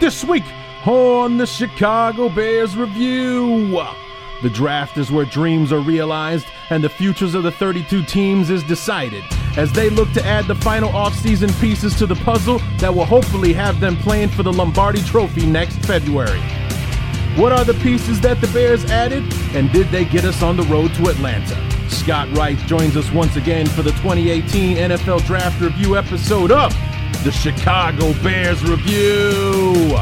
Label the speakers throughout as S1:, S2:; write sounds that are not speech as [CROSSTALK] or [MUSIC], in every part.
S1: This week on the Chicago Bears Review. The draft is where dreams are realized and the futures of the 32 teams is decided as they look to add the final offseason pieces to the puzzle that will hopefully have them playing for the Lombardi Trophy next February. What are the pieces that the Bears added, and did they get us on the road to Atlanta? Scott Wright joins us once again for the 2018 NFL Draft Review episode of the Chicago Bears Review.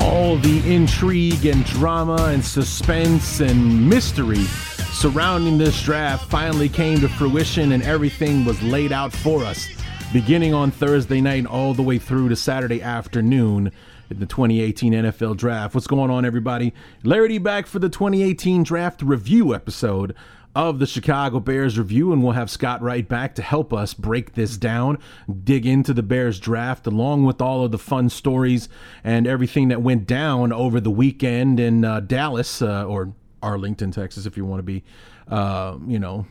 S1: All the intrigue and drama and suspense and mystery surrounding this draft finally came to fruition and everything was laid out for us beginning on Thursday night and all the way through to Saturday afternoon in the 2018 NFL Draft. What's going on, everybody? Larry D back for the 2018 Draft Review episode of the Chicago Bears Review, and we'll have Scott Wright back to help us break this down, dig into the Bears draft, along with all of the fun stories and everything that went down over the weekend in uh, Dallas uh, or Arlington, Texas, if you want to be, uh, you know,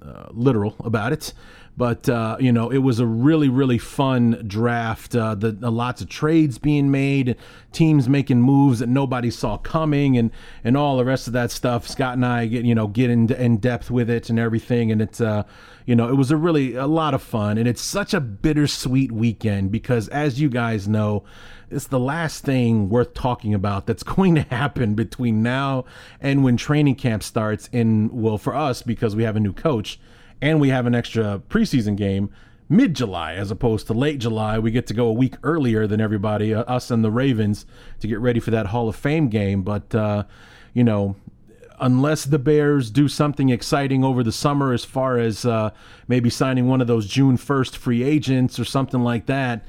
S1: uh, literal about it. But uh, you know, it was a really, really fun draft. Uh, the, the, lots of trades being made, teams making moves that nobody saw coming, and and all the rest of that stuff. Scott and I get you know get in, in depth with it and everything, and it's uh, you know it was a really a lot of fun, and it's such a bittersweet weekend because as you guys know it's the last thing worth talking about that's [LAUGHS] going to happen between now and when training camp starts in well for us because we have a new coach and we have an extra preseason game mid July as opposed to late July. We get to go a week earlier than everybody, uh, us and the Ravens, to get ready for that Hall of Fame game. But, uh, you know, unless the Bears do something exciting over the summer as far as uh, maybe signing one of those June 1st free agents or something like that.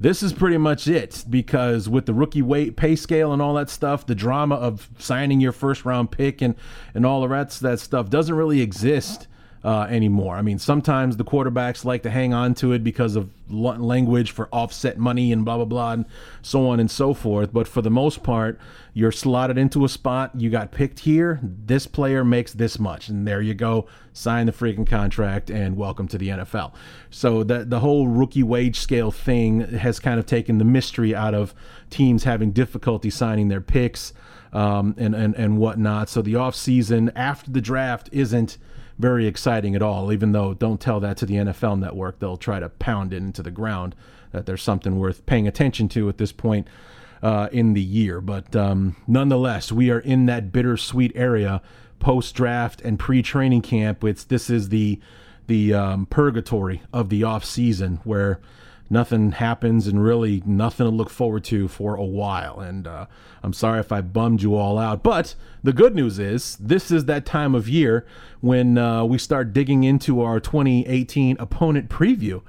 S1: This is pretty much it because with the rookie weight pay scale and all that stuff, the drama of signing your first round pick and, and all the rest that stuff doesn't really exist uh, anymore. I mean, sometimes the quarterbacks like to hang on to it because of language for offset money and blah, blah, blah, and so on and so forth. But for the most part, you're slotted into a spot. You got picked here. This player makes this much. And there you go. Sign the freaking contract and welcome to the NFL. So the, the whole rookie wage scale thing has kind of taken the mystery out of teams having difficulty signing their picks um, and, and, and whatnot. So the offseason after the draft isn't – very exciting at all, even though don't tell that to the NFL network. They'll try to pound it into the ground that there's something worth paying attention to at this point uh, in the year. But um, nonetheless, we are in that bittersweet area post draft and pre training camp. It's, this is the, the um, purgatory of the off season where nothing happens and really nothing to look forward to for a while. And uh, I'm sorry if I bummed you all out. But the good news is this is that time of year when uh, we start digging into our 2018 opponent preview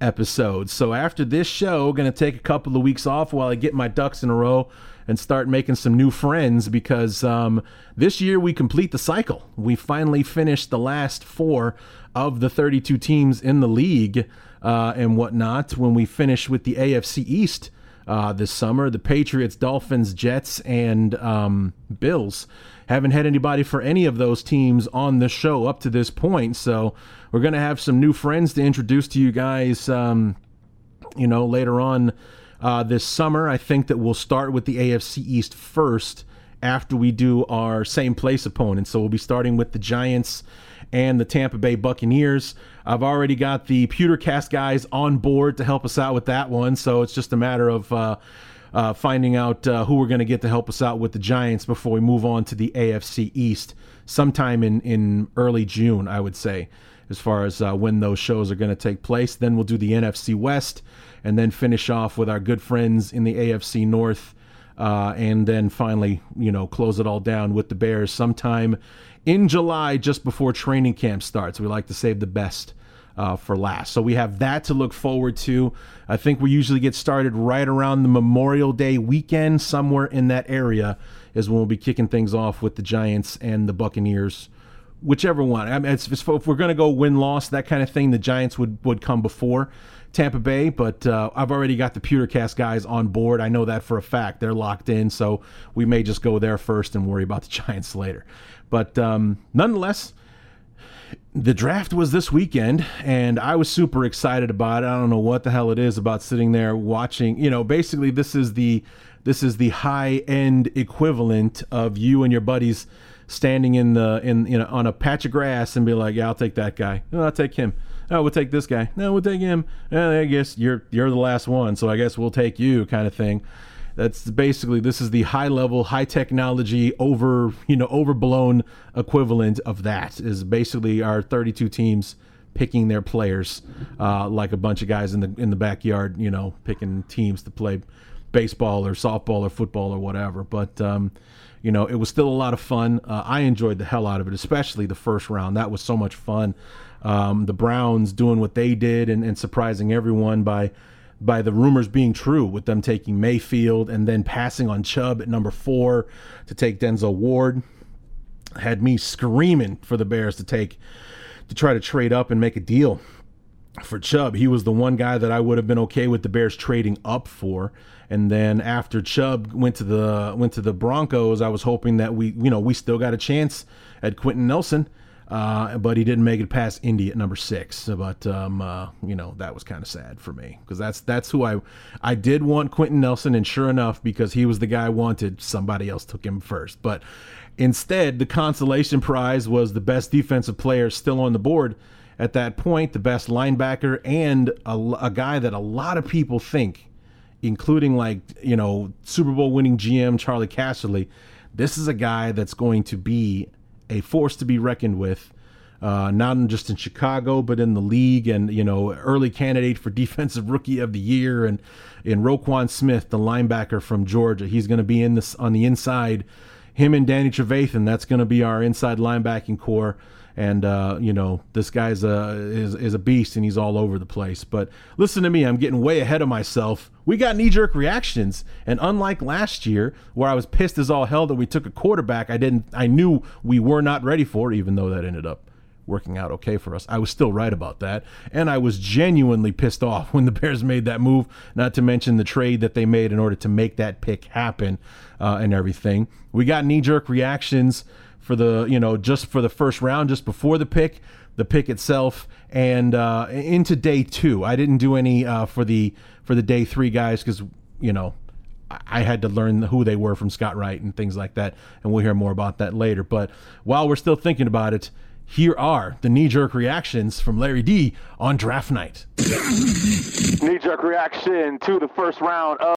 S1: episode. So after this show, going to take a couple of weeks off while I get my ducks in a row and start making some new friends because um, this year we complete the cycle. We finally finished the last four of the 32 teams in the league uh, and whatnot when we finish with the AFC East uh, this summer. The Patriots, Dolphins, Jets, and um, Bills haven't had anybody for any of those teams on the show up to this point. So we're going to have some new friends to introduce to you guys, um, you know, later on uh, this summer. I think that we'll start with the AFC East first after we do our same place opponents. So we'll be starting with the Giants and the Tampa Bay Buccaneers. I've already got the Pewtercast guys on board to help us out with that one, so it's just a matter of uh, uh, finding out uh, who we're going to get to help us out with the Giants before we move on to the AFC East sometime in, in early June, I would say. as far as uh, when those shows are going to take place. Then we'll do the NFC West and then finish off with our good friends in the AFC North. Uh, and then finally, you know, close it all down with the Bears sometime in July, just before training camp starts. We like to save the best uh, for last. So we have that to look forward to. I think we usually get started right around the Memorial Day weekend, somewhere in that area is when we'll be kicking things off with the Giants and the Buccaneers. Whichever one. I mean, if we're going to go win loss, that kind of thing, the Giants would, would come before Tampa Bay, but uh, I've already got the Pewtercast guys on board. I know that for a fact. They're locked in, so we may just go there first and worry about the [LAUGHS] Giants later. But um, nonetheless, the draft was this weekend and I was super excited about it. I don't know what the hell it is about sitting there watching, you know, basically this is the this is the high end equivalent of you and your buddies standing in the in you know on a patch of grass and be like, "Yeah, I'll take that guy. I'll take him. No, we'll take this guy. No, we'll take him. I guess you're you're the last one, so I guess we'll take you," kind of thing. That's basically this is the high level, high technology, over you know overblown equivalent of that. Is basically our 32 teams picking their players uh, like a bunch of guys in the in the backyard, you know, picking teams to play baseball or softball or football or whatever. But um, you know, it was still a lot of fun. Uh, I enjoyed the hell out of it, especially the first round. That was so much fun. Um, the Browns doing what they did and, and surprising everyone by by the rumors being true with them taking Mayfield and then passing on Chubb at number four to take Denzel Ward had me screaming for the Bears to take to try to trade up and make a deal for Chubb. He was the one guy that I would have been okay with the Bears trading up for. And then after Chubb went to the went to the Broncos, I was hoping that we you know we still got a chance at Quenton Nelson uh, but he didn't make it past Indy at number six. But um, uh, you know that was kind of sad for me because that's that's who I I did want Quenton Nelson, and sure enough, because he was the guy I wanted, somebody else took him first. But instead, the consolation prize was the best defensive player still on the board at that point, the best linebacker, and a, a guy that a lot of people think, including like you know Super Bowl winning GM Charlie Casserly, this is a guy that's going to be a force to be reckoned with. Uh, not just in Chicago, but in the league, and you know, early candidate for [LAUGHS] defensive rookie of the year, and in Roquan Smith, the linebacker from Georgia, he's going to be in this on the inside. Him and Danny Trevathan, that's going to be our inside linebacking core and uh, you know this guy's a is, is a beast and he's all over the place but listen to me i'm getting way ahead of myself we got knee-jerk reactions and unlike last year where i was pissed as all hell that we took a quarterback i didn't i knew we were not ready for even though that ended up working out okay for us. I was still right about that. And I was genuinely pissed off [LAUGHS] when the Bears made that move, not to mention the trade that they made in order to make that pick happen uh, and everything. We got knee jerk reactions for the you know just for the first round, just before the pick, the pick itself, and uh, into day two. I didn't do any uh, for the for the day three guys because you know I had to learn who they were from Scott Wright and things like that, and we'll hear more about that later. But while we're still thinking about it, here are the knee jerk reactions from Larry D on draft night. [COUGHS]
S2: knee jerk reaction to the first round of.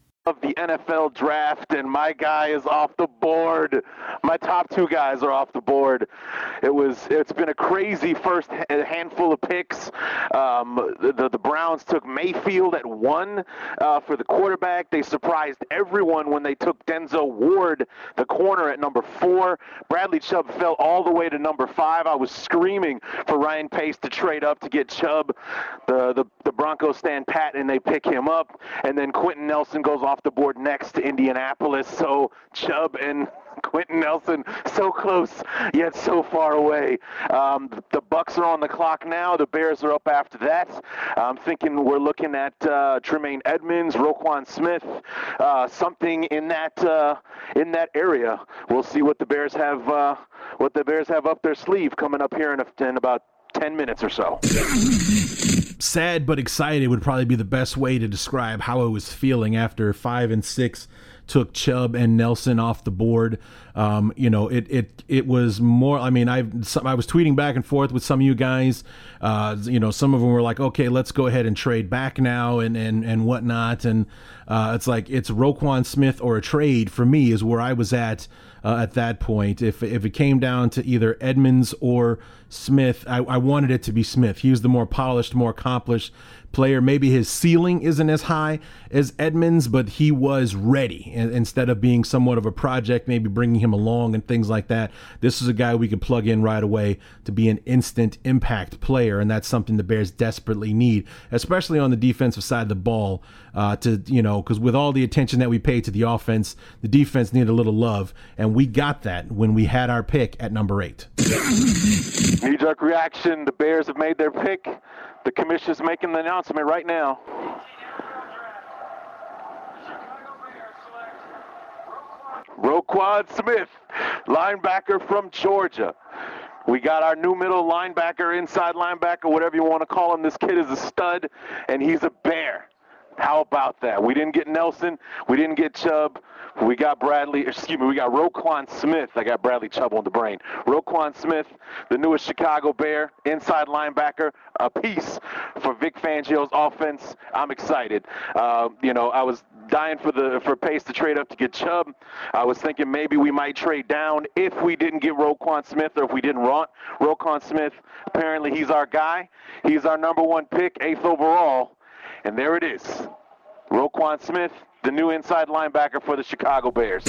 S2: Of the NFL draft, and my guy is off the board. My top two guys are off the board. It was it's been a crazy first handful of picks. Um, the the Browns took Mayfield at one uh, for the quarterback. They surprised everyone when they took Denzel Ward, the corner, at number four. Bradley Chubb fell all the way to number five. I was screaming for Ryan Pace to trade up to get Chubb. The the, the Broncos stand pat and they pick him up, and then Quenton Nelson goes off the board next to Indianapolis. So Chubb and [LAUGHS] Quenton Nelson so close yet so far away. Um, the Bucks are on the clock now. The Bears are up after that. I'm thinking we're looking at uh, Tremaine Edmunds, Roquan Smith, uh, something in that uh, in that area. We'll see what the Bears have uh, what the Bears have up their sleeve coming up here in, a, in about 10 minutes or so [LAUGHS]
S1: sad but excited would probably be the best way to describe how I was feeling after five and six took Chubb and Nelson off the board. Um, you know, it it it was more. I mean, I I was tweeting back and forth with some of you guys. Uh, you know, some of them were like, "Okay, let's go ahead and trade back now," and and and whatnot. And uh, it's like it's Roquan Smith or a trade for me is where I was at uh, at that point. If if it came down to either Edmunds or Smith, I, I wanted it to be Smith. He was the more polished, more accomplished player. Maybe his ceiling isn't as high as Edmunds, but he was ready instead of being somewhat of a project, maybe bringing him along and things like that. This is a guy we could plug in right away to be an instant impact player, and that's something the Bears desperately need, especially on the defensive side of the ball. Uh, to you know, because with all the attention that we paid to the offense, the defense needed a little love, and we got that when we had our pick at number eight. [LAUGHS]
S2: Knee jerk reaction. The Bears have made their pick. The commission is making the announcement right now. Roquan Smith, linebacker from Georgia. We got our new middle linebacker, inside linebacker, whatever you want to call him. This kid is a stud, and he's a bear. How about that? We didn't get Nelson. We didn't get Chubb. We got Bradley, excuse me, we got Roquan Smith. I got Bradley Chubb on the brain. Roquan Smith, the newest Chicago Bear, inside linebacker, a piece for Vic Fangio's offense. I'm excited. Uh, you know, I was dying for the for Pace to trade up to get Chubb. I was thinking maybe we might trade down if we didn't get Roquan Smith or if we didn't want Roquan Smith. Apparently, he's our guy. He's our number one pick, eighth overall. And there it is. Roquan Smith, the new inside linebacker for the Chicago Bears.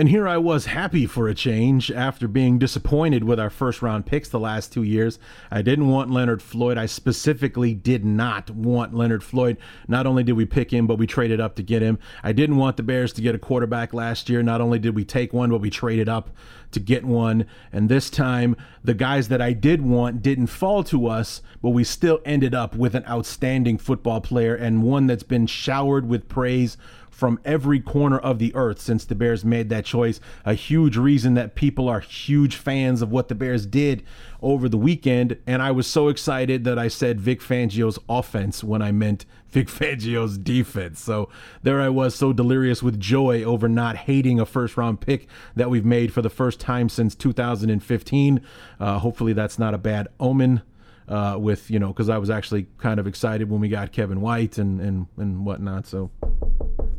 S1: And here I was happy for a change after being disappointed with our first round picks the last two years. I didn't want Leonard Floyd. I specifically did not want Leonard Floyd. Not only did we pick him, but we traded up to get him. I didn't want the Bears to get a quarterback last year. Not only did we take one, but we traded up to get one. And this time, the guys that I did want didn't fall to us, but we still ended up with an outstanding football player and one that's been showered with praise from every corner of the earth since the Bears made that choice. A huge reason that people are huge fans of what the Bears did over the weekend. And I was so excited that I said Vic Fangio's offense when I meant [LAUGHS] Vic Fangio's defense. So there I was, so delirious with joy over not hating a first round pick that we've made for the first time since 2015. Uh, hopefully, that's not a bad omen. Uh, with you know, because I was actually kind of excited when we got Kevin White and and and whatnot. So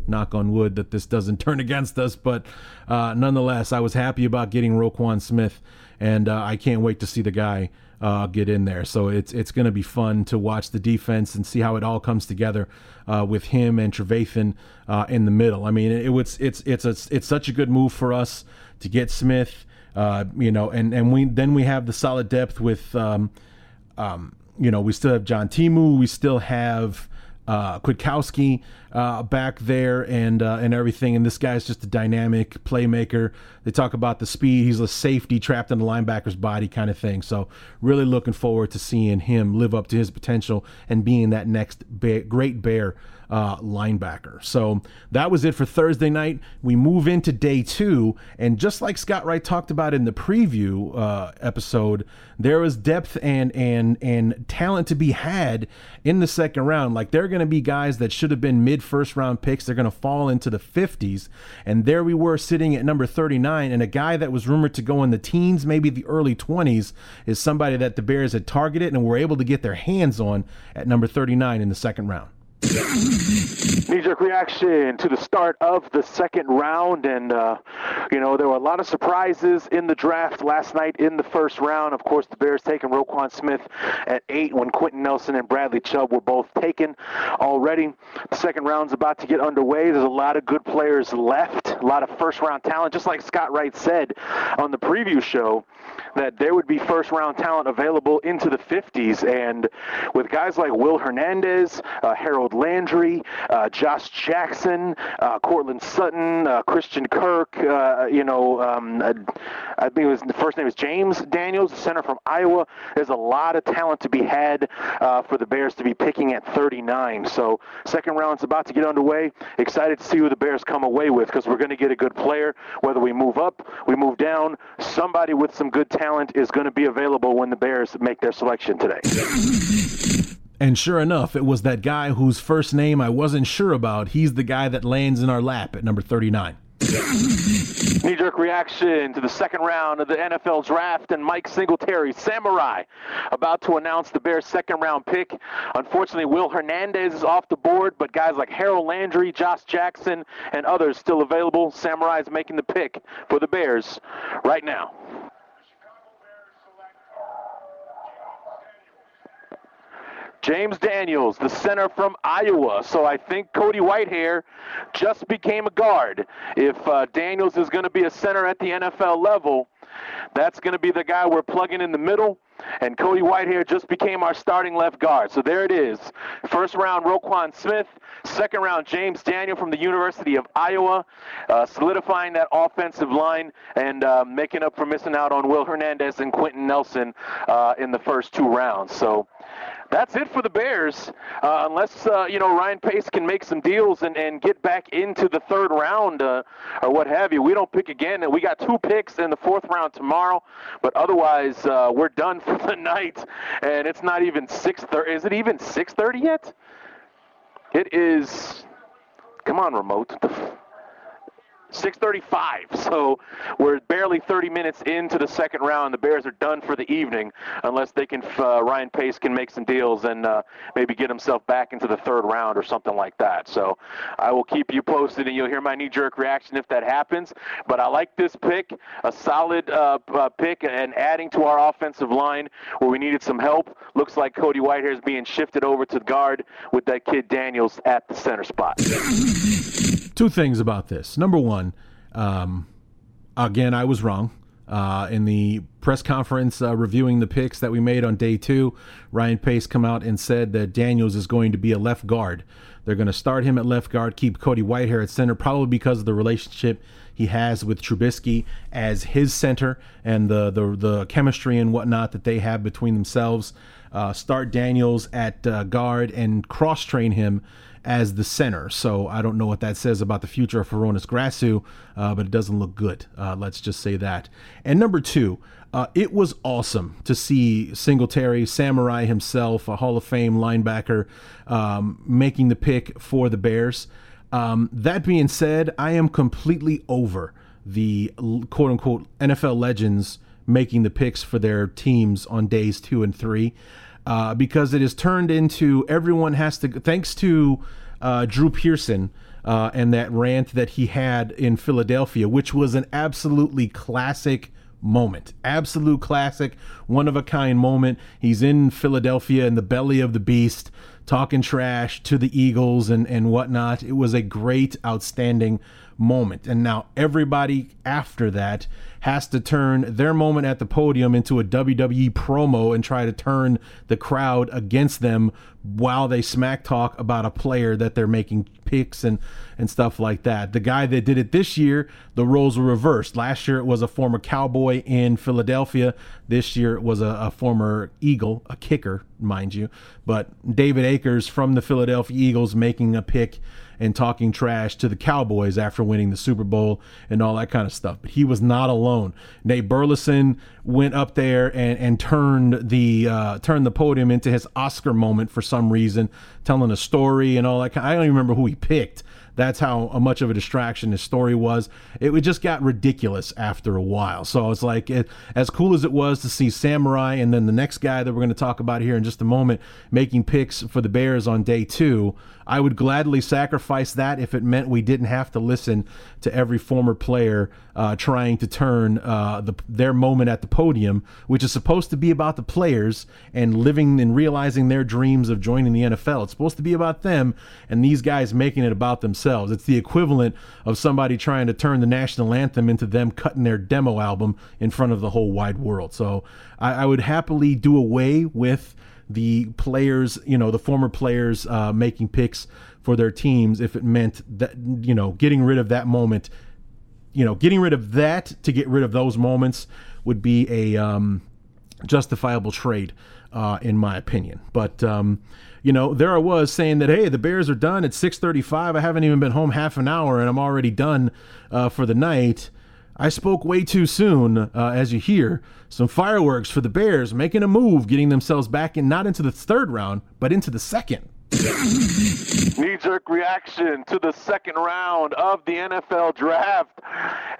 S1: knock on wood that this doesn't turn against us. But uh, nonetheless, I was happy about getting Roquan Smith, and uh, I can't wait to see the guy uh, get in there. So it's it's going to be fun to watch the defense and see how it all comes together uh, with him and Trevathan uh, in the middle. I mean, it, was it's it's a, it's such a good move for us to get Smith. Uh, you know, and and we then we have the solid depth with. Um, um, you know, we still have John Timu. We still have uh, Kwiatkoski uh, back there and uh, and everything. And this guy's just a dynamic playmaker. They talk about the speed. He's a safety trapped in the linebacker's body kind of thing. So really looking forward to seeing him live up to his potential and being that next ba- great bear uh, linebacker. So that was it for Thursday night. We move into day two, and just like Scott Wright talked about in the preview uh, episode, there is depth and and and talent to be had in the second round. Like there are going to be guys that should have been mid first round picks. They're going to fall into the 50s, and there we were sitting at number 39, and a guy that was rumored to go in the teens, maybe the early 20s, is somebody that the Bears had targeted and were able to get their hands on at number 39 in the second round.
S2: Knee jerk reaction to the start of the second round. And, uh, you know, there were a lot of surprises in the draft last night in the first round. Of course, the Bears taking Roquan Smith at eight when Quenton Nelson and Bradley Chubb were both taken already. The second round's about to get underway. There's a lot of good players left, a lot of first round talent. Just like Scott Wright said on the preview show, that there would be first round talent available into the 50s. And with guys like Will Hernandez, uh, Harold Landry, uh, Josh Jackson, uh, Courtland Sutton, uh, Christian Kirk, uh, you know, um, uh, I think his first name is James Daniels, the center from Iowa. There's a lot of talent to be had for the Bears to be picking at 39. So second round's about to get underway. Excited to see who the Bears come away with because we're going to get a good player. Whether we move up, we move down, somebody with some good talent is going to be available when the Bears make their selection today. [LAUGHS]
S1: And sure enough, it was that guy whose first name I wasn't sure about. He's the guy that lands in our lap at number 39. [LAUGHS]
S2: Knee jerk reaction to the second round of the NFL draft and Mike Singletary, Samurai, about to announce the Bears' second round pick. Unfortunately, Will Hernandez is off the board, but guys like Harold Landry, Josh Jackson, and others still available. Samurai is making the pick for the Bears right now. James Daniels, the center from Iowa. So I think Cody Whitehair just became a guard. If uh, Daniels is going to be a center at the NFL level, that's going to be the guy we're plugging in the middle. And Cody Whitehair just became our starting left guard. So there it is. First round, Roquan Smith. Second round, James Daniel from the University of Iowa, uh, solidifying that offensive line and uh, making up for missing out on Will Hernandez and Quenton Nelson uh, in the first two rounds. So that's it for the Bears. Uh, unless uh, you know Ryan Pace can make some deals and, and get back into the third round uh, or what have you. We don't pick again. And We got two picks in the fourth round tomorrow, but otherwise uh, we're done [LAUGHS] for the night. And it's not even six thirty. Is it even six thirty yet? It is. Come on, remote. 6:35. [LAUGHS] So we're barely 30 minutes into the second round. The Bears are done for the evening, unless they can uh, Ryan Pace can make some deals and uh, maybe get himself back into the third round or something like that. So I will keep you posted, and you'll hear my knee-jerk reaction if that happens. But I like this pick, a solid uh, uh pick, and adding to our offensive line where we needed some help. Looks like Cody Whitehair is being shifted over to the guard with that kid Daniels at the center spot.
S1: Two things about this. Number one, um, again, I was wrong. Uh, in the press conference uh, reviewing the picks that we made on day two, Ryan Pace come out and said that Daniels is going to be a left guard. They're going to start him at left guard, keep Cody Whitehair at center, probably because of the relationship he has with Trubisky as his center and the the, the chemistry and whatnot that they have between themselves. Uh, start Daniels at uh, guard and cross train him as the center. So I don't know what that says about the future of Hroniss Grasu, uh, but it doesn't look good. Uh, let's just say that. And number two, uh, it was awesome to see Singletary, Samurai himself, a Hall of Fame linebacker, um, making the pick for the Bears. Um, that being said, I am completely over the quote unquote NFL legends making the picks for their teams on days two and three uh, because it has turned into everyone has to, thanks to uh, Drew Pearson. Uh, and that rant that he had in Philadelphia, which was an absolutely classic moment. Absolute classic, one of a kind moment. He's in Philadelphia in the belly of the beast, talking trash to the Eagles and, and whatnot. It was a great, outstanding moment. And now everybody after that has to turn their moment at the podium into a WWE promo and try to turn the crowd against them while they smack talk about a player that they're making picks and and stuff like that. The guy that did it this year, the roles were reversed. Last year it was a former Cowboy in Philadelphia. This year it was a, a former Eagle, a kicker, mind you. But David Akers from the Philadelphia Eagles making a pick and talking trash to the Cowboys after winning the Super Bowl and all that kind of stuff. But he was not alone. Nate Burleson went up there and, and turned the uh, turned the podium into his Oscar moment for some reason, telling a story and all that. Kind of, I don't even remember who he picked. That's how much of a distraction his story was. It just got ridiculous after a while. So it's like, it, as cool as it was to see Samurai and then the next guy that we're going to talk about here in just a moment making picks for the Bears on day two, I would gladly sacrifice that if it meant we didn't have to listen to every former player uh, trying to turn uh, the, their moment at the podium, which is supposed to be about the players and living and realizing their dreams of joining the NFL. It's supposed to be about them, and these guys making it about themselves. It's the equivalent of somebody trying to turn the national anthem into them cutting their demo album in front of the whole wide world. So I, I would happily do away with the players, you know, the former players uh, making picks for their teams if it meant that, you know, getting rid of that moment, you know, getting rid of that to get rid of those moments would be a um, justifiable trade, uh, in my opinion. But, um, you know, there I was saying that, hey, the Bears are done at 6:35. I haven't even been home half an hour, and I'm already done uh, for the night. I spoke way too soon, uh, as you hear. Some fireworks for the Bears making a move, getting themselves back in not into the third round, but into the second.
S2: Knee jerk reaction to the second round of the NFL draft.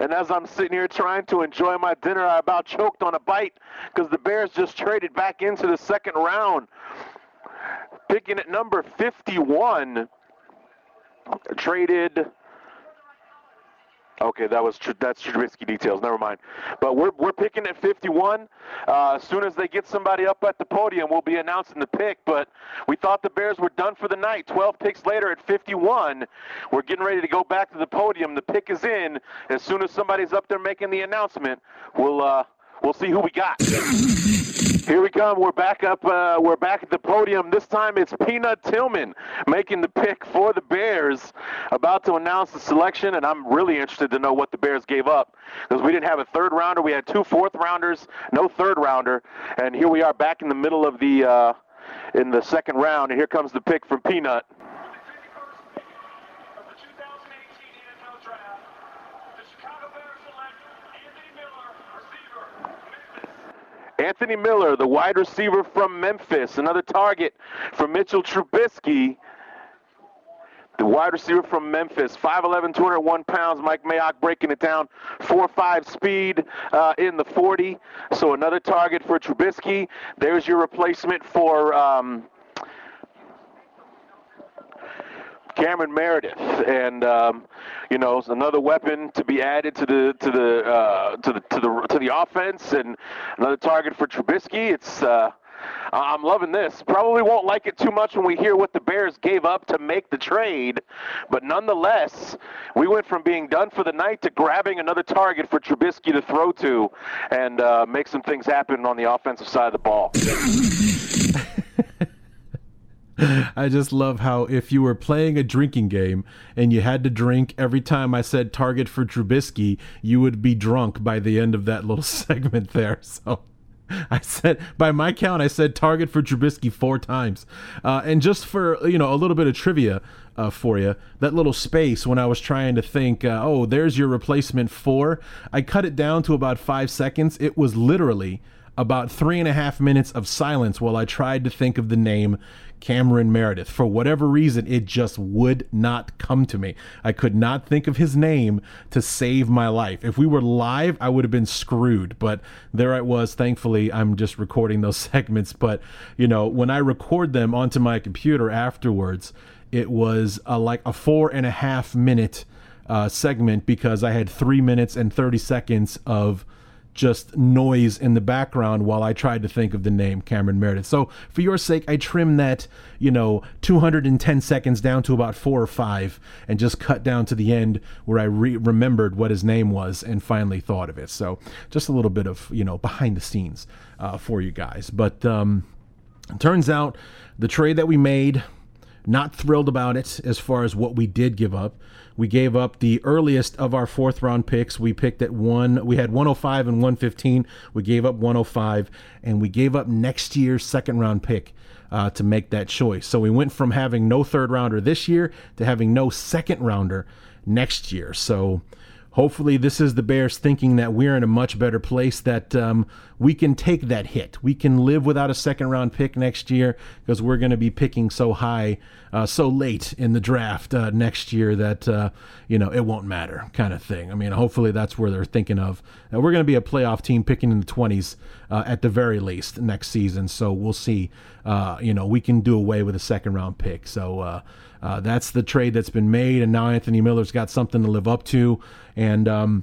S2: And as I'm sitting here trying to enjoy my dinner, I about choked on a bite because the Bears just traded back into the second round. Picking at number 51, traded Okay, that was that's Trubisky details. Never mind. But we're we're picking at 51. Uh, as soon as they get somebody up at the podium, we'll be announcing the pick. But we thought the Bears were done for the night. 12 picks later at 51, we're getting ready to go back to the podium. The pick is in. As soon as somebody's up there making the announcement, we'll uh, we'll see who we got. [LAUGHS] Here we come. We're back up. Uh, we're back at the podium. This time it's Peanut Tillman making the pick for the Bears. About to announce the selection, and I'm really interested to know what the Bears gave up because we didn't have a third rounder. We had two fourth rounders, no third rounder, and here we are back in the middle of the uh, in the second round. And here comes the pick from Peanut. Anthony Miller, the wide receiver from Memphis, another target for Mitchell Trubisky. The wide receiver from Memphis, 5'11", 201 pounds. Mike Mayock breaking it down, 4'5 speed uh, in the 40. So another target for Trubisky. There's your replacement for um, Cameron Meredith, and um, you know, another weapon to be added to the to the uh, to the to the to the offense, and another target for Trubisky. It's uh, I'm loving this. Probably won't like it too much when we hear what the Bears gave up to make the trade, but nonetheless, we went from being done for the night to grabbing another target for Trubisky to throw to, and uh, make some things happen on the offensive side of the ball. [LAUGHS] [LAUGHS]
S1: I just love how if you were playing a drinking game and you had to drink every time I said target for Trubisky, you would be drunk by the end of that little [LAUGHS] segment there. [LAUGHS] So I said, by my count, I said target for Trubisky four times. Uh, and just for you know a little bit of trivia uh, for you, that little space when I was trying to think, uh, oh, there's your replacement for, I cut it down to about five seconds. It was literally about three and a half minutes of silence while I tried to think of the name Cameron Meredith. For whatever reason, it just would not come to me. I could not think of his name to save my life. If we were live, I would have been screwed. But there I was. Thankfully, I'm just recording those [LAUGHS] segments. But, you know, when I record them onto my computer afterwards, it was a, like a four and a half minute uh, segment because I had three minutes and 30 seconds of just noise in the background while I tried to think of the name Cameron Meredith. So for your sake, I trimmed that, you know, 210 seconds down to about four or five and just cut down to the end where I re- remembered what his name was and finally thought of it. So just a little bit of, you know, behind the scenes uh, for you guys. But um, turns out the trade that we made, not thrilled about it as far as what we did give up. We gave up the earliest of our fourth round picks. We picked at one, we had 105 and 115. We gave up 105, and we gave up next year's second round pick. Uh, to make that choice. So we went from having no third rounder this year to having no second rounder next year. So hopefully this is the Bears thinking that we're in a much better place that um, we can take that hit. We can live without a second round pick next year because we're going to be picking so high, uh, so late in the draft uh, next year that uh, you know it won't matter, kind of thing. I mean, hopefully that's where they're thinking of. We're going to be a playoff team picking in the 20s uh, at the very least next season, so we'll see. Uh, you know, we can do away with a second round pick. So uh, that's the trade that's been made, and now Anthony Miller's got something to live up to. And um,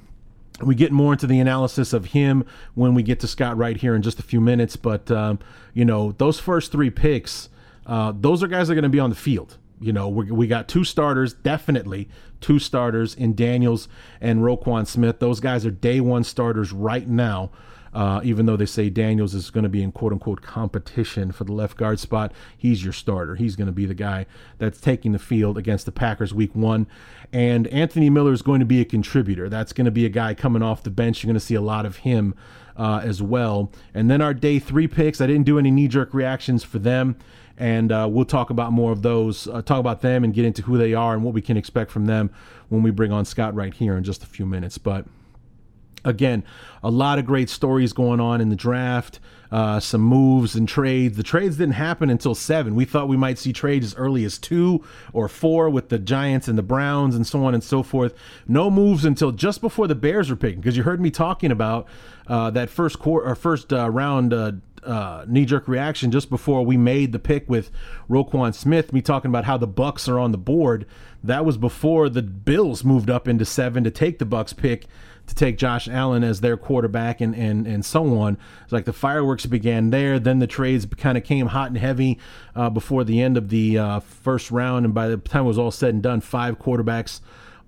S1: we get more into the analysis of him when we get to Scott Wright here in just a few minutes. But um, you know, those first three picks, uh, those are guys that are going to be on the field. You know, we, we got two starters, definitely two starters in Daniels and Roquan Smith. Those guys are day one starters right now. Uh, even though they say Daniels is going to be in quote unquote competition for the left guard spot, he's your starter. He's going to be the guy that's taking the field against the Packers week one. And Anthony Miller is going to be a contributor. That's going to be a guy coming off the bench. You're going to see a lot of him uh, as well. And then our day three picks, I didn't do any knee jerk reactions for them. And uh, we'll talk about more of those, uh, talk about them and get into who they are and what we can expect from them when we bring on Scott Wright here in just a few minutes. But again, a lot of great stories going on in the draft. Uh, some moves and trades. The trades didn't happen until seven. We thought we might see trades as early as two or four with the Giants and the Browns and so on and so forth. No moves until just before the Bears were picking. Because you heard me talking about uh, that first quarter or first uh, round uh, uh, knee-jerk reaction just before we made the pick with Roquan Smith. Me talking about how the Bucks are on the board. That was before the Bills moved up into seven to take the Bucks pick to take Josh Allen as their quarterback and and and so on. It's like the fireworks began there. Then the trades kind of came hot and heavy uh, before the end of the uh, first round, and by the time it was all said and done, five quarterbacks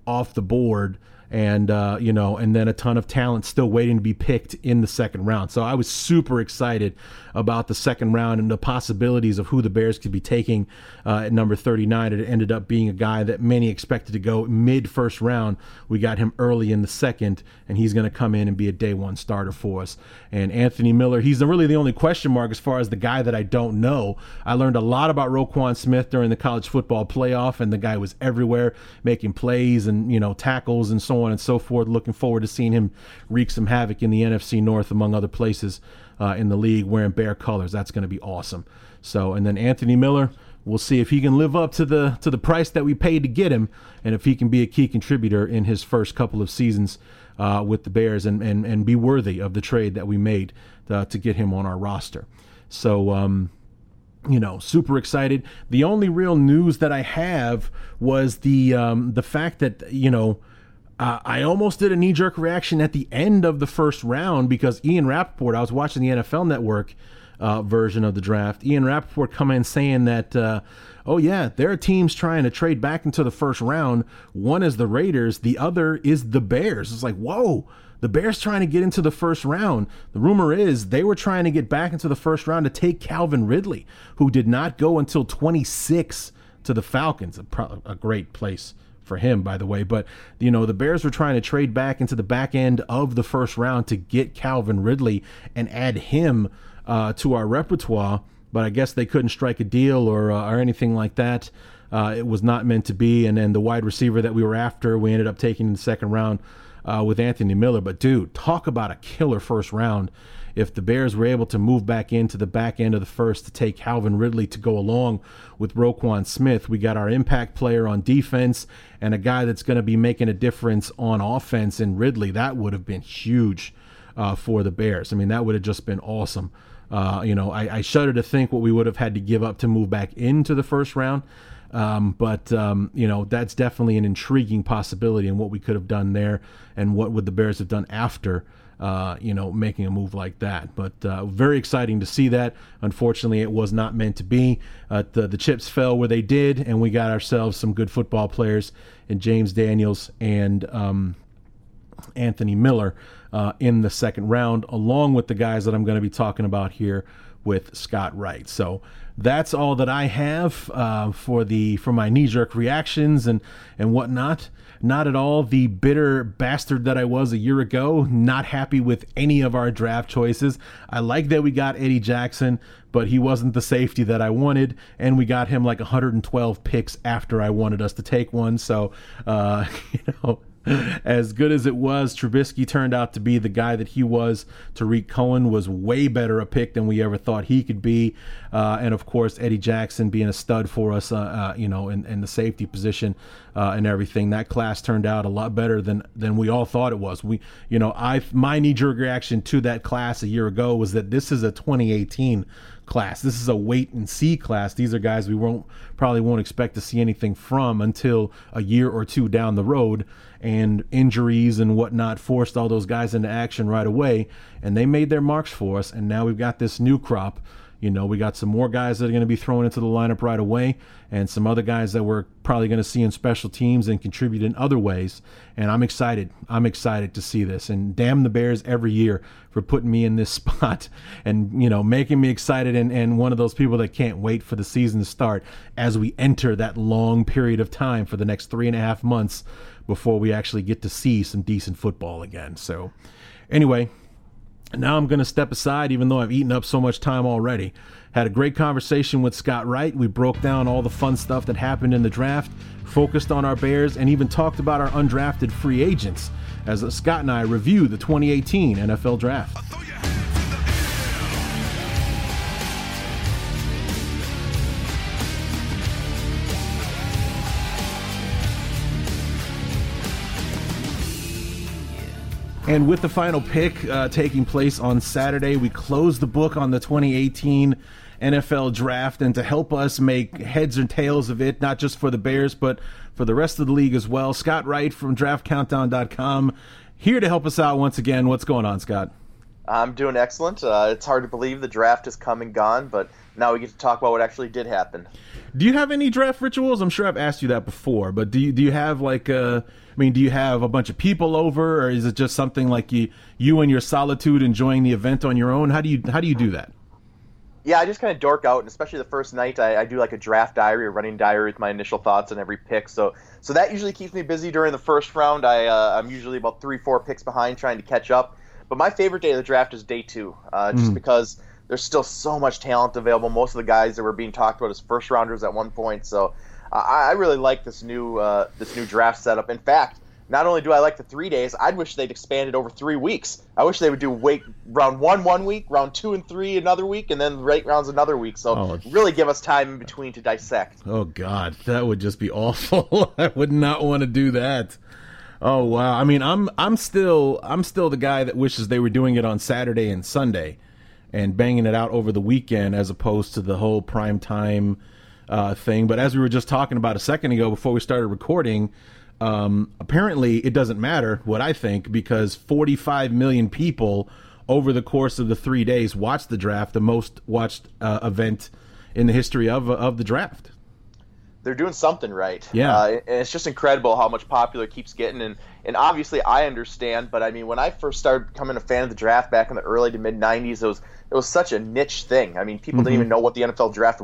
S1: off the board and uh, you know, and then a ton of talent still waiting to be picked in the second round. So I was super excited about the second round and the possibilities of who the Bears could be taking uh, at number 39. It ended up being a guy that many expected to go mid first round. We got him early in the second, and he's going to come in and be a day one starter for us. And Anthony Miller, he's really the only question mark as far as the guy that I don't know. I learned a lot about Roquan Smith during the college football playoff, and the guy was everywhere making plays and you know tackles and so on and so forth. Looking forward to seeing him wreak some havoc in the NFC North, among other places uh, in the league, wearing bear colors. That's going to be awesome. So, and then Anthony Miller, we'll see if he can live up to the to the price that we paid to get him, and if he can be a key contributor in his first couple of seasons uh, with the Bears, and, and and be worthy of the trade that we made uh, to get him on our roster. So. Um, you know, super excited. The only real news that I have was the um, the fact that you know uh, I almost did a knee jerk reaction at the end of the first round because Ian Rapoport, I was watching the NFL Network uh, version of the draft. Ian Rapoport come in saying that, uh, oh, yeah, there are teams trying to trade back into the first round. One is the Raiders, the other is the Bears. It's like, whoa. The Bears trying to get into the first round. The rumor is they were trying to get back into the first round to take Calvin Ridley, who did not go until 26 to the Falcons. A, pro- a great place for him, by the way. But, you know, the Bears were trying to trade back into the back end of the first round to get Calvin Ridley and add him uh, to our repertoire. But I guess they couldn't strike a deal or, uh, or anything like that. Uh, it was not meant to be. And then the wide receiver that we were after, we ended up taking in the second round uh, with Anthony Miller. But, dude, talk about a killer first round if the Bears were able to move back into the back end of the first to take Calvin Ridley to go along with Roquan Smith, we got our impact player on defense and a guy that's going to be making a difference on offense in Ridley. That would have been huge uh, for the Bears. I mean, that would have just been awesome. Uh, you know, I, I, shudder to think what we would have had to give up to move back into the first round. Um, but um, you know, that's definitely an intriguing possibility and what we could have done there, and what would the Bears have done after uh, you know, making a move like that. But uh, very exciting to see that. Unfortunately, it was not meant to be. Uh, the, the chips fell where they did, and we got ourselves some good football players in James Daniels and um, Anthony Miller uh, in the second round, along with the guys that I'm going to be talking about here with Scott Wright. So that's all that I have uh, for the for my knee jerk reactions and and whatnot. Not at all the bitter bastard that I was a year ago. Not happy with any of our draft choices. I like that we got Eddie Jackson, but he wasn't the safety that I wanted, and we got him like 112 picks after I wanted us to take one. So, uh, [LAUGHS] you know as good as it was, Trubisky turned out to be the guy that he was. Tarik Cohen was way better a pick than we ever thought he could be. Uh, and of course, Eddie Jackson being a stud for us, uh, uh, you know, in, in, the safety position uh, and everything. That class turned out a lot better than than we all thought it was. We, you know, I my knee jerk reaction to that class a year ago was that this is a 2018 class. This is a wait and see class. These are guys we won't probably won't expect to see anything from until a year or two down the road. And injuries and whatnot forced all those guys into action right away, and they made their marks for us. And now we've got this new crop you know, we got some more guys that are going to be thrown into the lineup right away, and some other guys that we're probably going to see in special teams and contribute in other ways. And I'm excited. I'm excited to see this. And damn the Bears every year for putting me in this [LAUGHS] spot and, you know, making me excited and, and one of those people that can't wait for the season to start as we enter that long period of time for the next three and a half months before we actually get to see some decent football again. So, anyway, now I'm going to step aside, even though I've eaten up so much time already. Had a great conversation with Scott Wright. We broke down all the fun stuff that happened in the draft, focused on our Bears, and even talked about our undrafted free agents as Scott and I review the 2018 NFL Draft. And with the final pick uh, taking place on Saturday, we close the book on the 2018 NFL draft. And to help us make heads and tails of it, not just for the Bears, but for the rest of the league as well, Scott Wright from draftcountdown.com here to help us out once again. What's going on, Scott?
S3: I'm doing excellent. Uh, it's hard to believe the draft is come and gone, but now we get to talk about what actually did happen.
S1: Do you have any draft rituals? I'm sure I've asked you that before, but do you do you have like uh I mean, do you have a bunch of people over or is it just something like you you and your solitude enjoying the event on your own? How do you how do you do that?
S3: Yeah, I just kind of dork out, and especially the first night, I, I do like a draft diary, a running diary with my initial thoughts on every pick. So, so that usually keeps me busy during the first round. I, uh, I'm usually about three, four picks behind, trying to catch up. But my favorite day of the draft is day two, uh, just mm. because there's still so much talent available. Most of the guys that were being talked about as first rounders at one point. So I, I really like this new uh, this new draft setup. In fact, not only do I like the three days, I'd wish they'd expanded over three weeks. I wish they would do wait round one one week, round two and three another week, and then rate rounds another week. So oh, really give us time in between to dissect.
S1: Oh God, that would just be awful. [LAUGHS] I would not want to do that. Oh wow. I mean, I'm I'm still I'm still the guy that wishes they were doing it on Saturday and Sunday and banging it out over the weekend as opposed to the whole prime time uh, thing. But as we were just talking about a second ago before we started recording, um, apparently it doesn't matter what I think because 45 million people over the course of the three days watched the draft, the most watched uh, event in the history of of the draft.
S3: They're doing something right.
S1: Yeah, uh,
S3: and it's just incredible how much popular it keeps getting. And and obviously I understand, but I mean when I first started becoming a fan of the draft back in the early to mid '90s, it was it was such a niche thing. I mean, people mm-hmm. didn't even know what the NFL draft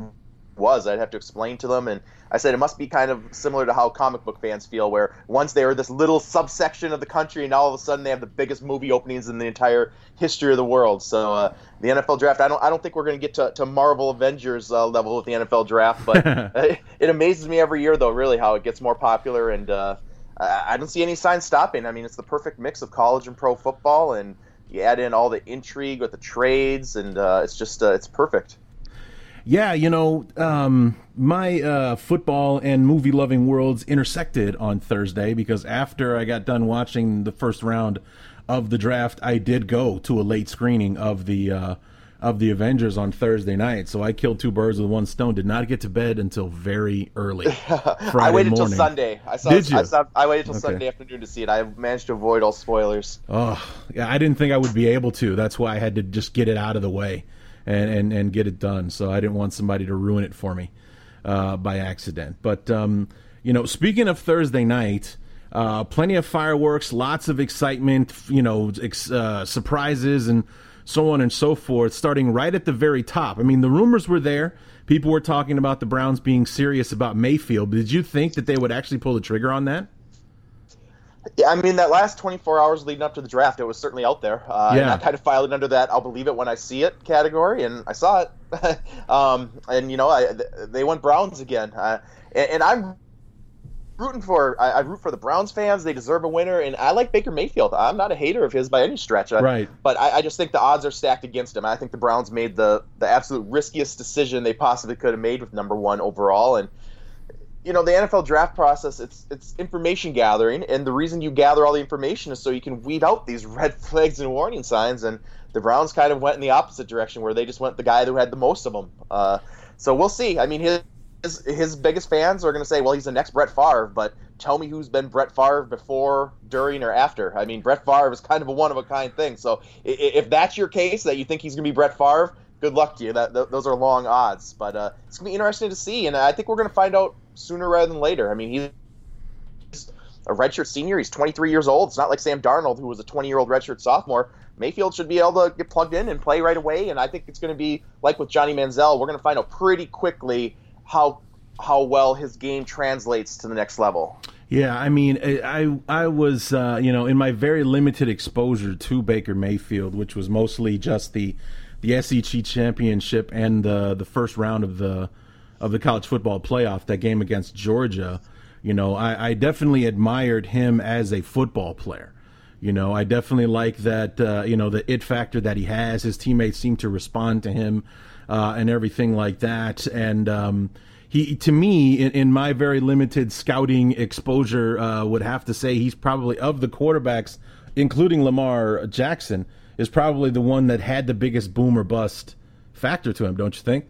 S3: was. I'd have to explain to them, and I said it must be kind of similar to how comic book fans feel, where once they were this little subsection of the country, and all of a sudden they have the biggest movie openings in the entire history of the world. So uh, the NFL draft, I don't, I don't think we're going to get to, to Marvel Avengers uh, level with the NFL draft, but [LAUGHS] it amazes me every year, though, really how it gets more popular, and uh, I don't see any signs stopping. I mean, it's the perfect mix of college and pro football, and you add in all the intrigue with the trades, and uh, it's just uh, it's perfect.
S1: Yeah, you know, um, my uh, football and movie loving worlds intersected on Thursday because after I got done watching the first round of the draft, I did go to a late screening of the uh, of the Avengers on Thursday night. So I killed two birds with one stone. Did not get to bed until very early. [LAUGHS] Friday
S3: I waited
S1: until
S3: Sunday. I saw. Did you? I, saw, I waited until okay. Sunday afternoon to see it. I managed to avoid all spoilers.
S1: Oh, yeah. I didn't think I would be able to. That's why I had to just get it out of the way and and, and get it done. So I didn't want somebody to ruin it for me uh, by accident. But um, you know, speaking of Thursday night. Uh, plenty of fireworks, lots of excitement, you know, ex- uh, surprises, and so on and so forth, starting right at the very top. I mean, the rumors were there. People were talking about the Browns being serious about Mayfield. Did you think that they would actually pull the trigger on that?
S3: Yeah, I mean that last 24 hours leading up to the draft, it was certainly out there. Uh, yeah. And I kind of filed it under that "I'll believe it when I see it" category, and I saw it. [LAUGHS] um, and you know, I, they went Browns again, uh, and, and, I'm rooting for I, I, root for the Browns fans. They deserve a winner, and I like Baker Mayfield. I'm not a hater of his by any stretch.
S1: Right.
S3: But I, I, just think the odds are stacked against him. I think the Browns made the the absolute riskiest decision they possibly could have made with number one overall, and you know the NFL draft process it's it's information gathering and the reason you gather all the information is so you can weed out these [LAUGHS] red flags and warning signs and the Browns kind of went in the opposite direction where they just went the guy who had the most of them. Uh, so we'll see. I mean his his, biggest fans are going to say, well, he's the next Brett Favre, but tell me who's been Brett Favre before, during, or after. I mean, Brett Favre is kind of a one of a kind thing. So if that's your case, that you think he's going to be Brett Favre, good luck to you. That, those are long odds, but uh, it's going to be interesting to see, and I think we're going to find out sooner rather than later. I mean, he's a redshirt senior. He's 23 years old. It's not like Sam Darnold, who was a 20 year old redshirt sophomore. Mayfield should be able to get plugged in and play right away, and I think it's going to be like with Johnny Manziel. We're going to find out pretty quickly how how well his game translates to the next level.
S1: Yeah, I mean, I I was uh, you know in my very limited exposure to Baker Mayfield, which was mostly just the the SEC championship and the the first round of the of the college football playoff, that game against Georgia. You know, I, I definitely admired him as a football player. You know, I definitely like that. Uh, you know, the it factor that he has. His teammates seem to respond to him uh, and everything like that. And um, he to me in, in, my very limited scouting exposure uh, would have to say he's probably of the quarterbacks including lamar jackson is probably the one that had the biggest boom or bust factor to him don't you think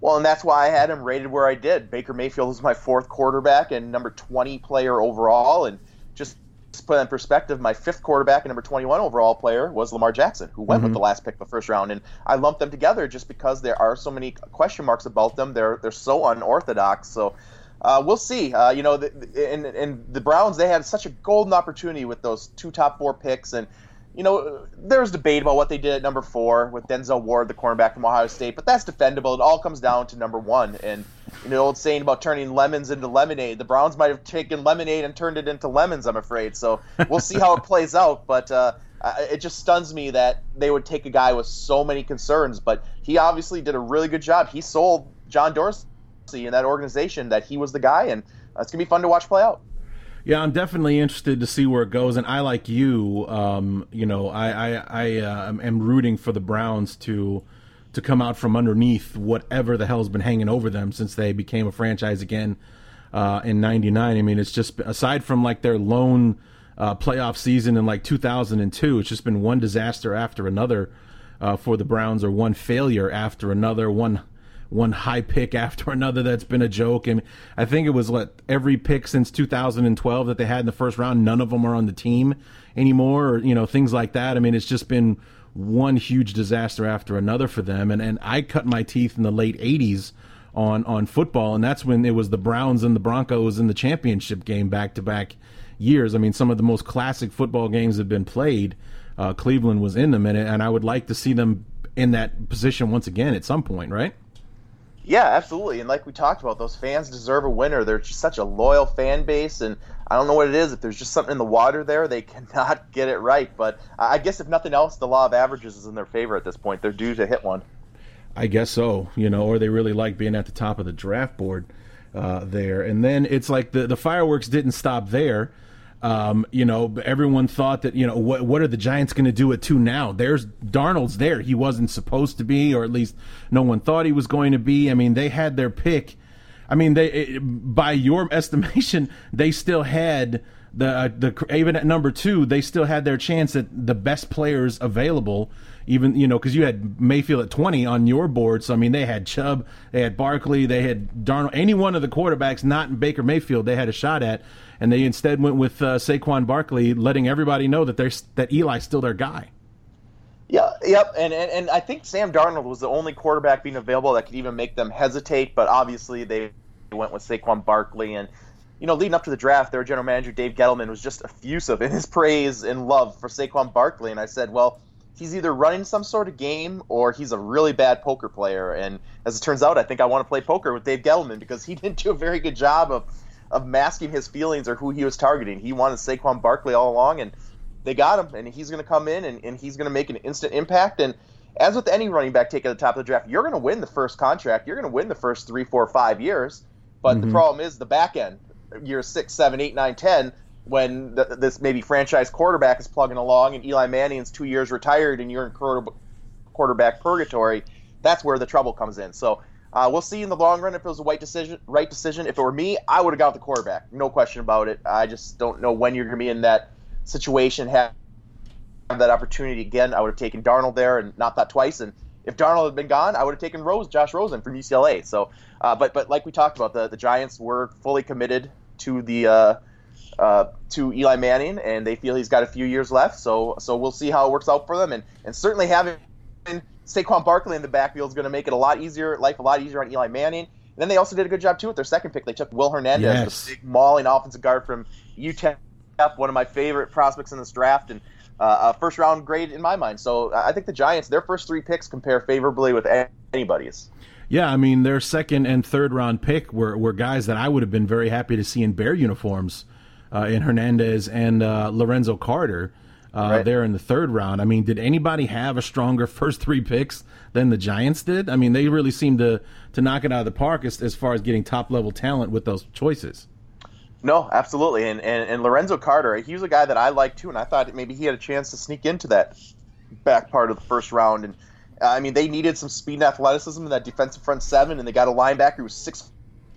S3: well and that's why i had him rated where i did baker mayfield is my fourth quarterback and number 20 player overall and just to put in perspective, my fifth quarterback and number 21 overall player was Lamar Jackson, who went mm-hmm. with the last pick the first round. And I lumped them together just because there are so many question marks about them. They're they're so unorthodox. So uh, we'll see. Uh, you know, the, and, and the Browns they had such a golden opportunity with those two top four picks, and you know, there's debate about what they did at number four with Denzel Ward, the cornerback from Ohio State, but that's defendable. It all comes down to number one. And you know, the old saying about turning lemons into lemonade. The Browns might have taken lemonade and turned it into lemons. I'm afraid. So we'll see how it plays out. [LAUGHS] But uh, it just stuns me that they would take a guy with so many concerns. But he obviously did a really good job. He sold John Dorsey in that organization that he was the guy, and it's gonna be fun to watch play out.
S1: Yeah, I'm definitely interested to see where it goes, and I like you. Um, you know, I I, I uh, am rooting for the Browns to to come out from underneath whatever the hell's been hanging over them since they became a franchise again uh, in '99. I mean, it's just aside from like their lone uh, playoff season in like 2002, it's just been one disaster after another uh, for the Browns, or one failure after another, one one high pick after [LAUGHS] another that's been a joke. And I think it was what every pick since 2012 that they had in the first round, none of them are on the team anymore, or you know things like that. I mean, it's just been one huge disaster after another for them. And and I cut my teeth in the late 80s on on football, and that's when it was the Browns and the Broncos in the championship game back to back years. I mean, some of the most classic football games have been played. Uh, Cleveland was in them, and, and I would like to see them in that position once again at some point, right?
S3: Yeah, absolutely. And like we talked about, those fans deserve a winner. They're just such a loyal fan base, and I don't know what it is. If there's just something in the water there, they [LAUGHS] cannot get it right. But I guess if nothing else, the law of averages is in their favor at this point. They're due to hit one.
S1: I guess so. You know, or they really like being at the top of the draft board uh, there. And then it's like the the fireworks didn't stop there. Um, you know, everyone thought that, you know, what what are the Giants going to do at two now? There's Darnold's there. He wasn't supposed to be, or at least no one thought he was going to be. I mean, they had their pick. I mean, they by your [LAUGHS] estimation, they still had the uh, the even at number two, they still had their chance at the best players available. Even you know because you had Mayfield at twenty on your board, so I mean they had Chubb, they had Barkley, they had Darnold. Any one of the quarterbacks not Baker Mayfield, they had a shot at and they instead went with uh, Saquon Barkley, letting everybody know that there's that Eli's still their guy.
S3: Yeah, yep, and, and and I think Sam Darnold was the only quarterback being available that could even make them hesitate. But obviously, they went with Saquon Barkley, and you know, leading up to the draft, their general manager Dave Gettleman was just effusive in his praise and love for Saquon Barkley, and I said, well, he's either running some sort of game or he's a really bad poker player. And as it turns out, I think I want to play poker with Dave Gettleman because he [LAUGHS] didn't do a very good job of of masking his feelings or who he was targeting. He wanted Saquon Barkley all along, and they got him, and he's going to come in and, and he's going to make an instant impact. And as with any running back taken at the top of the draft, you're going to win the first contract. You're going to win the first three, four, five years. But mm-hmm. the problem is the back end, years six, seven, eight, nine, ten, when the, this maybe franchise quarterback is plugging along and Eli Manning's two years retired and you're in quarterback purgatory, that's where the trouble comes in. So uh, we'll see in the long run if it was a right decision. Right decision. If it were me, I would have got the quarterback. No question about it. I just don't know when you're going to be in that situation. Have that opportunity again. I would have taken Darnold there and not that twice. And if Darnold had been gone, I would have taken Rose, Josh Rosen from UCLA. So, uh, but but like we talked about, the the Giants were fully committed to the. Uh, uh, to Eli Manning, and they feel he's got a few years left. So, so we'll see how it works out for them. And and certainly having Saquon Barkley in the backfield is going to make it a lot easier, life a lot easier on Eli Manning. And then they also did a good job too with their second pick. They took Will Hernandez, yes. the big mauling offensive guard from UTEP, one of my favorite prospects in this draft, and uh, a first round grade in my mind. So I think the Giants, their first three picks compare favorably with anybody's.
S1: Yeah, I mean their second and third round pick were, were guys that I would have been very happy to see in Bear uniforms uh, in Hernandez and uh, Lorenzo Carter uh, right. there in the third round. I mean, did anybody have a stronger [LAUGHS] first three picks than the Giants did? I mean, they really seemed to to knock it out of the park as, as far as getting top level talent with those choices.
S3: No, absolutely. And, and and Lorenzo Carter, he was a guy that I liked too, and I thought maybe he had a chance to sneak into that back part of the first round. And I mean, they needed some speed and athleticism in that defensive front seven, and they got a linebacker who was six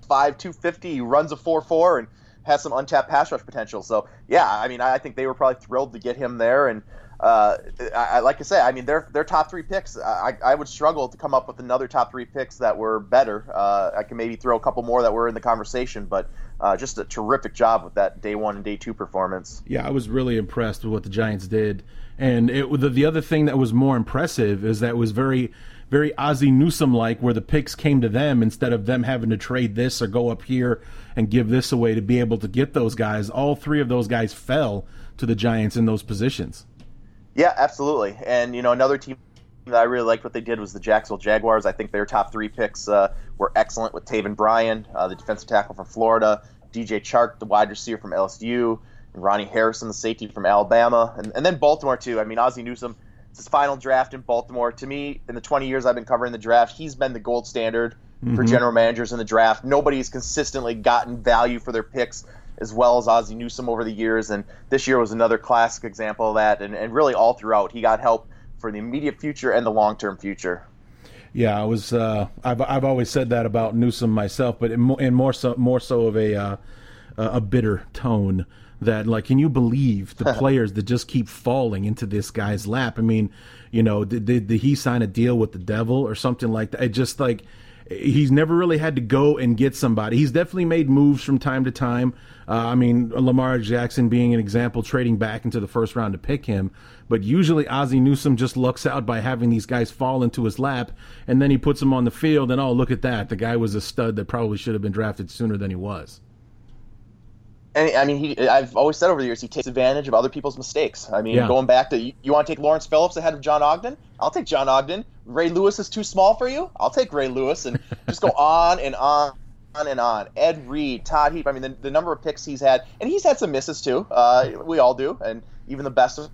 S3: five, two fifty, he runs a four four, and has some untapped pass rush potential. So yeah, I mean, I think they were probably thrilled to get him there. And uh, I, like I say, I mean, their their top three picks. I, I would struggle to come up with another top three picks that were better. Uh, I can maybe throw a couple more that were in the conversation, but uh, just a terrific job with that day one and day two performance.
S1: Yeah, I was really impressed with what the Giants did. And it, the, the other thing that was more impressive is that it was very very Ozzie Newsome like, where the picks came to them instead of them having to trade this or go up here and give this away to be able to get those guys. All three of those guys fell to the Giants in those positions.
S3: Yeah, absolutely. And you know, another team that I really liked what they did was the Jacksonville Jaguars. I think their top three picks uh, were excellent with Taven Bryan, uh, the defensive tackle from Florida, DJ Chark, the wide receiver from LSU, and Ronnie Harrison, the safety from Alabama, and, and then Baltimore too. I mean, Ozzie Newsome it's his final draft in Baltimore. To me, in the 20 years I've been covering the draft, he's been the gold standard mm-hmm. for general managers in the draft. Nobody's consistently gotten value for their picks as well as Ozzie Newsome over the years, and this year was another classic example of that. And, and really, all throughout, he got help for the immediate future and the long term future.
S1: Yeah, I was. Uh, I've I've always said that about Newsome myself, but in, in more so more so of a uh, a bitter tone that like can you believe the [LAUGHS] players that just keep falling into this guy's lap? I mean you know did, did, did, he sign a deal with the devil or something like that? It just like he's never really had to go and get somebody. He's definitely made moves from time to time. Uh, i mean lamar jackson being an example trading back into the first round to pick him. But usually ozzie newsome just lucks out by having these guys fall into his lap and then he puts them on the field and oh look at that. The guy was a stud that probably should have been drafted sooner than he was
S3: and I mean, he, I've always said over the years he takes advantage of other people's mistakes. I mean, yeah. going back to you, you, want to take Lawrence Phillips ahead of John Ogden? I'll take John Ogden. Ray Lewis is too small for you? I'll take Ray Lewis, and [LAUGHS] just go on and on. and on. Ed Reed, Todd Heap. I mean, the, the number of picks he's had, and he's had some misses too. Uh, we all do, and even the best of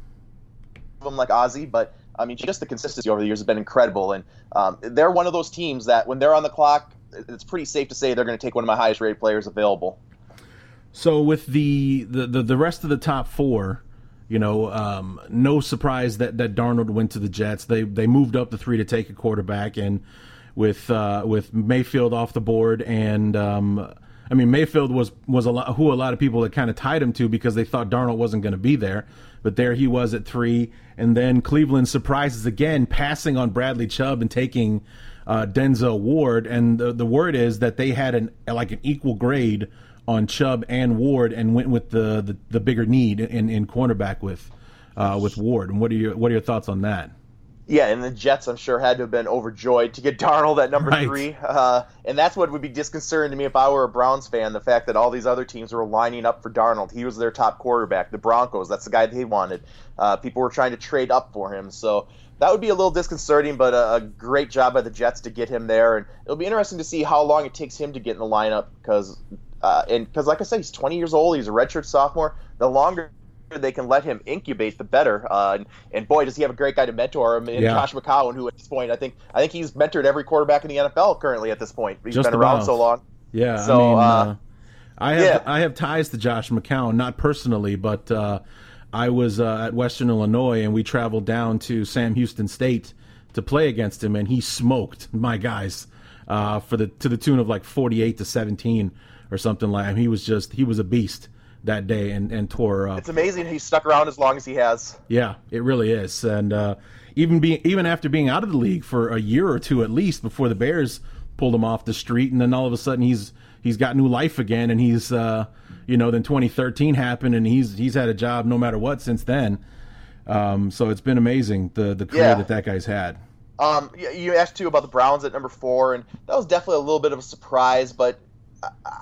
S3: them, like Ozzie. But I mean, just the consistency over the years has been incredible. And um, they're one of those teams that when they're on the clock, it's pretty safe to say they're going to take one of my highest rated players available.
S1: So with the, the, the, the rest of the top four, you know, um, no surprise that, that Darnold went to the Jets. They they moved up the three to take a quarterback, and with uh, with Mayfield off the board, and um, I mean Mayfield was was a lot, who a lot of people had kind of tied him to because they thought Darnold wasn't going to be there, but there he was at three, and then Cleveland surprises again, passing on Bradley Chubb and taking uh, Denzel Ward, and the the word is that they had an like an equal grade on Chubb and Ward and went with the the, the bigger need in, in cornerback with uh, with Ward. And what are your what are your thoughts on that?
S3: Yeah, and the Jets, I'm sure, had to have been overjoyed to get [LAUGHS] Darnold at number right. three. Uh, and that's what would be disconcerting to me if I were a Browns fan the fact that all these other teams were lining up for Darnold. He was their top quarterback. The Broncos, that's the guy they wanted. Uh, people were trying to trade up for him. So that would be a little disconcerting, but a, a, great job by the Jets to get him there. And it'll be interesting to see how long it takes him to get in the lineup because uh, and because, like I said, he's 20 years old. He's a redshirt sophomore. The longer they can let him incubate, the better. Uh, and, and, boy, does he have a great guy to mentor him in yeah. Josh McCown, who at this point I think I think he's mentored every quarterback in the NFL currently at this point. He's Just been around so long.
S1: Yeah. So I, mean, uh, uh, I have yeah. I have ties to Josh McCown, not personally, but uh, I was uh, at Western Illinois and we traveled down to Sam Houston State to play against him, and he smoked my guys uh, for the to the tune of like 48 to 17 or something like. He was just he was a beast that day and and tore up.
S3: It's amazing he stuck around as long as he has.
S1: Yeah, it really is. And uh, even being even after being out of the league for a year or two at least before the Bears pulled him off the street, and then all of a sudden he's he's got new life again, and he's uh, you know then 2013 happened, and he's he's had a job no matter what since then. Um, so it's been amazing the the career
S3: Yeah.
S1: that that guy's had.
S3: Um, you asked too about the Browns at number four, and that was definitely a little bit of a surprise, but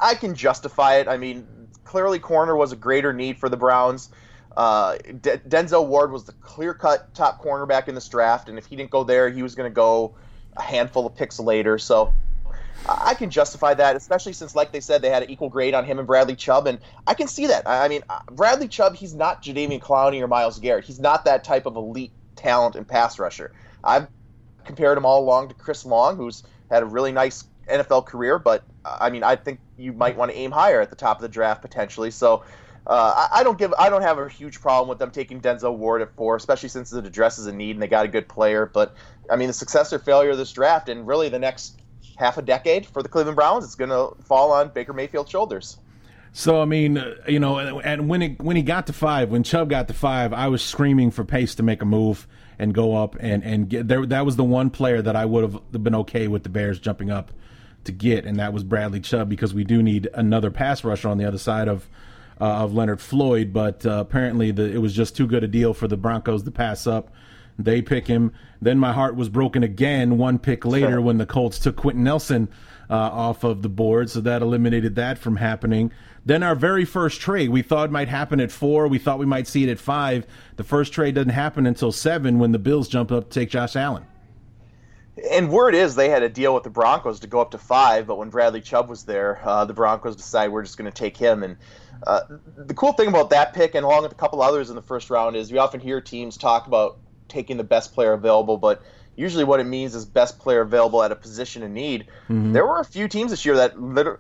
S3: I- can justify it. I mean, clearly corner was a greater need for the Browns. Uh, De- Denzel Ward was the clear-cut top cornerback in this draft, and if he didn't go there, he was going to go a handful of picks later. So I can justify that, especially since, like they said, they had an equal grade on him and Bradley Chubb, and I can see that. I mean, Bradley Chubb, he's not Jadeveon Clowney or Myles Garrett. He's not that type of elite talent and pass rusher. I've compared him all along to Chris Long, who's had a really nice NFL career, but uh, I mean, I think you might want to aim higher at the top of the draft potentially. So. Uh, I, I don't give. I don't have a huge problem with them taking Denzel Ward at four, especially since it addresses a need and they got a good player. But I mean, the success or failure of this draft, and really the next half a decade for the Cleveland Browns, it's going to fall on Baker Mayfield's shoulders.
S1: So I mean, uh, you know, and- and when it when he got to five, when Chubb got to five, I was screaming for Pace to make a move and go up and and get there. That was the one player that I would have been okay with the Bears jumping up to get, and that was Bradley Chubb because we do need another pass rusher on the other side of uh, of Leonard Floyd. But uh, apparently, the, it was just too good a deal for the Broncos to pass up. They pick him. Then my heart was broken again one pick later when the Colts took Quenton Nelson uh, off of the board, so that eliminated that from happening. Then our very first trade, we thought might happen at four. We thought we might see it at five. The first trade doesn't happen until seven when the Bills jump up to take Josh Allen.
S3: And word is they had a deal with the Broncos to go up to five, but when Bradley Chubb was there, uh, the Broncos decided we're just going to take him. And uh, the cool thing about that pick, and along with a couple others in the first round, is you often hear teams talk about taking the best player available, but usually what it means is best player available at a position in need. There were a few teams this year that literally.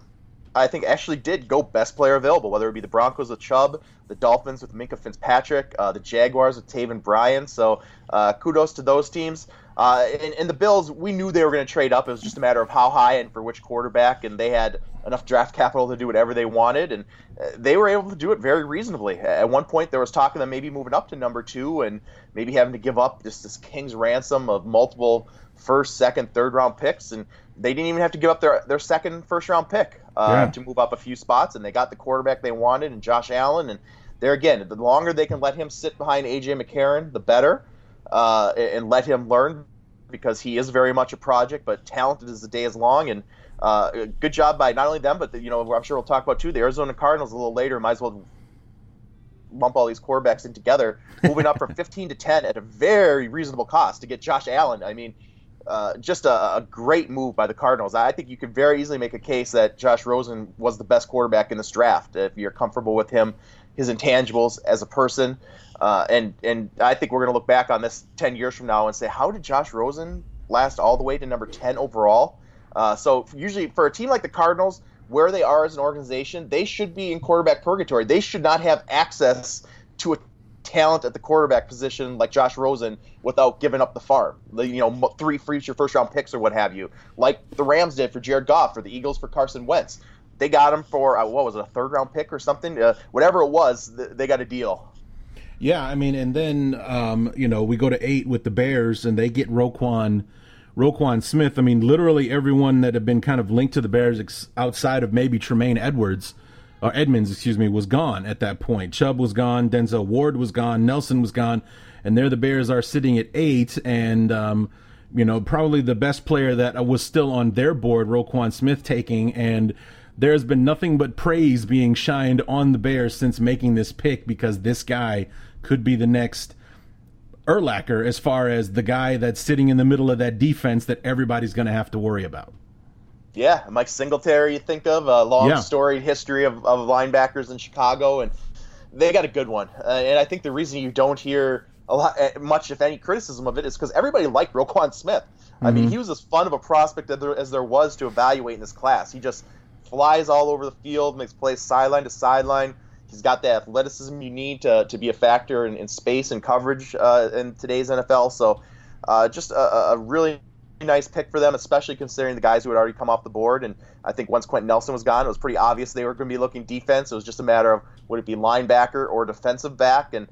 S3: I think actually did go best player available, whether it be the Broncos with Chubb, the Dolphins with Minkah Fitzpatrick, uh, the Jaguars with Taven Bryan. So uh, kudos to those teams. Uh, and, and the Bills, we knew they were going to trade up. It was just a matter of how high and for which quarterback, and they had enough draft capital to do whatever they wanted, and uh, they were able to do it very reasonably. At one point, there was talk of them maybe moving up to number two and maybe having to give up just this king's ransom of multiple first, second, third round picks, and they didn't even have to give up their, their second first round pick uh,
S1: Yeah.
S3: to move up a few spots, and they got the quarterback they wanted, and Josh Allen, and there again, the longer they can let him sit behind AJ McCarron, the better, uh, and let him learn because he is very much a project, but talented as the day is long. And uh, good job by not only them, but the, you know I'm sure we'll talk about too the Arizona Cardinals a little later. Might as well lump all these quarterbacks in together, moving up from [LAUGHS] 15 to 10 at a very reasonable cost to get Josh Allen. I mean. Uh, just a, a great move by the Cardinals. I think you could very easily make a case that Josh Rosen was the best quarterback in this draft if you're comfortable with him, his intangibles as a person, uh, and and I think we're going to look back on this 10 years from now and say, how did Josh Rosen last all the way to number 10 overall? Uh, so usually for a team like the Cardinals, where they are as an organization, they should be in quarterback purgatory. They should not have access to a talent at the quarterback position like Josh Rosen without giving up the farm. The, you know, three future first round picks or what have you, like the Rams did for Jared Goff or the Eagles for Carson Wentz. They got him for uh, what was it, a third round pick or something? Uh, whatever it was, th- they got a deal.
S1: Yeah, I mean, and then um, you know we go to eight with the Bears, and they get Roquan, Roquan Smith. I mean, literally everyone that had been kind of linked to the Bears ex- outside of maybe Tremaine Edwards or Edmunds, excuse me, was gone at that point. Chubb was gone, Denzel Ward was gone, Nelson was gone, and there the Bears are sitting at eight, and um, you know probably the best player that was still on their board, Roquan Smith, taking and. There's been nothing but praise being shined on the Bears since making this pick because this guy could be the next Urlacher as far as the guy that's sitting in the middle of that defense that everybody's going to have to worry about.
S3: Yeah, Mike Singletary, you think of a long
S1: Yeah.
S3: storied history of, of linebackers in Chicago, and they got a good one. Uh, and I think the reason you don't hear a lot, eh, much, if any, criticism of it is because everybody liked Roquan Smith. I mean, he was as fun of a prospect as there, as there was to evaluate in this class. He just flies all over the field, makes plays sideline to sideline. He's got the athleticism you need to, to be a factor in, in space and coverage uh, in today's NFL. So, uh, just a, a really nice pick for them, especially considering the guys who had already come off the board. And I think once Quenton Nelson was gone, it was pretty obvious they were going to be looking defense. It was just a matter of would it be linebacker or defensive back. And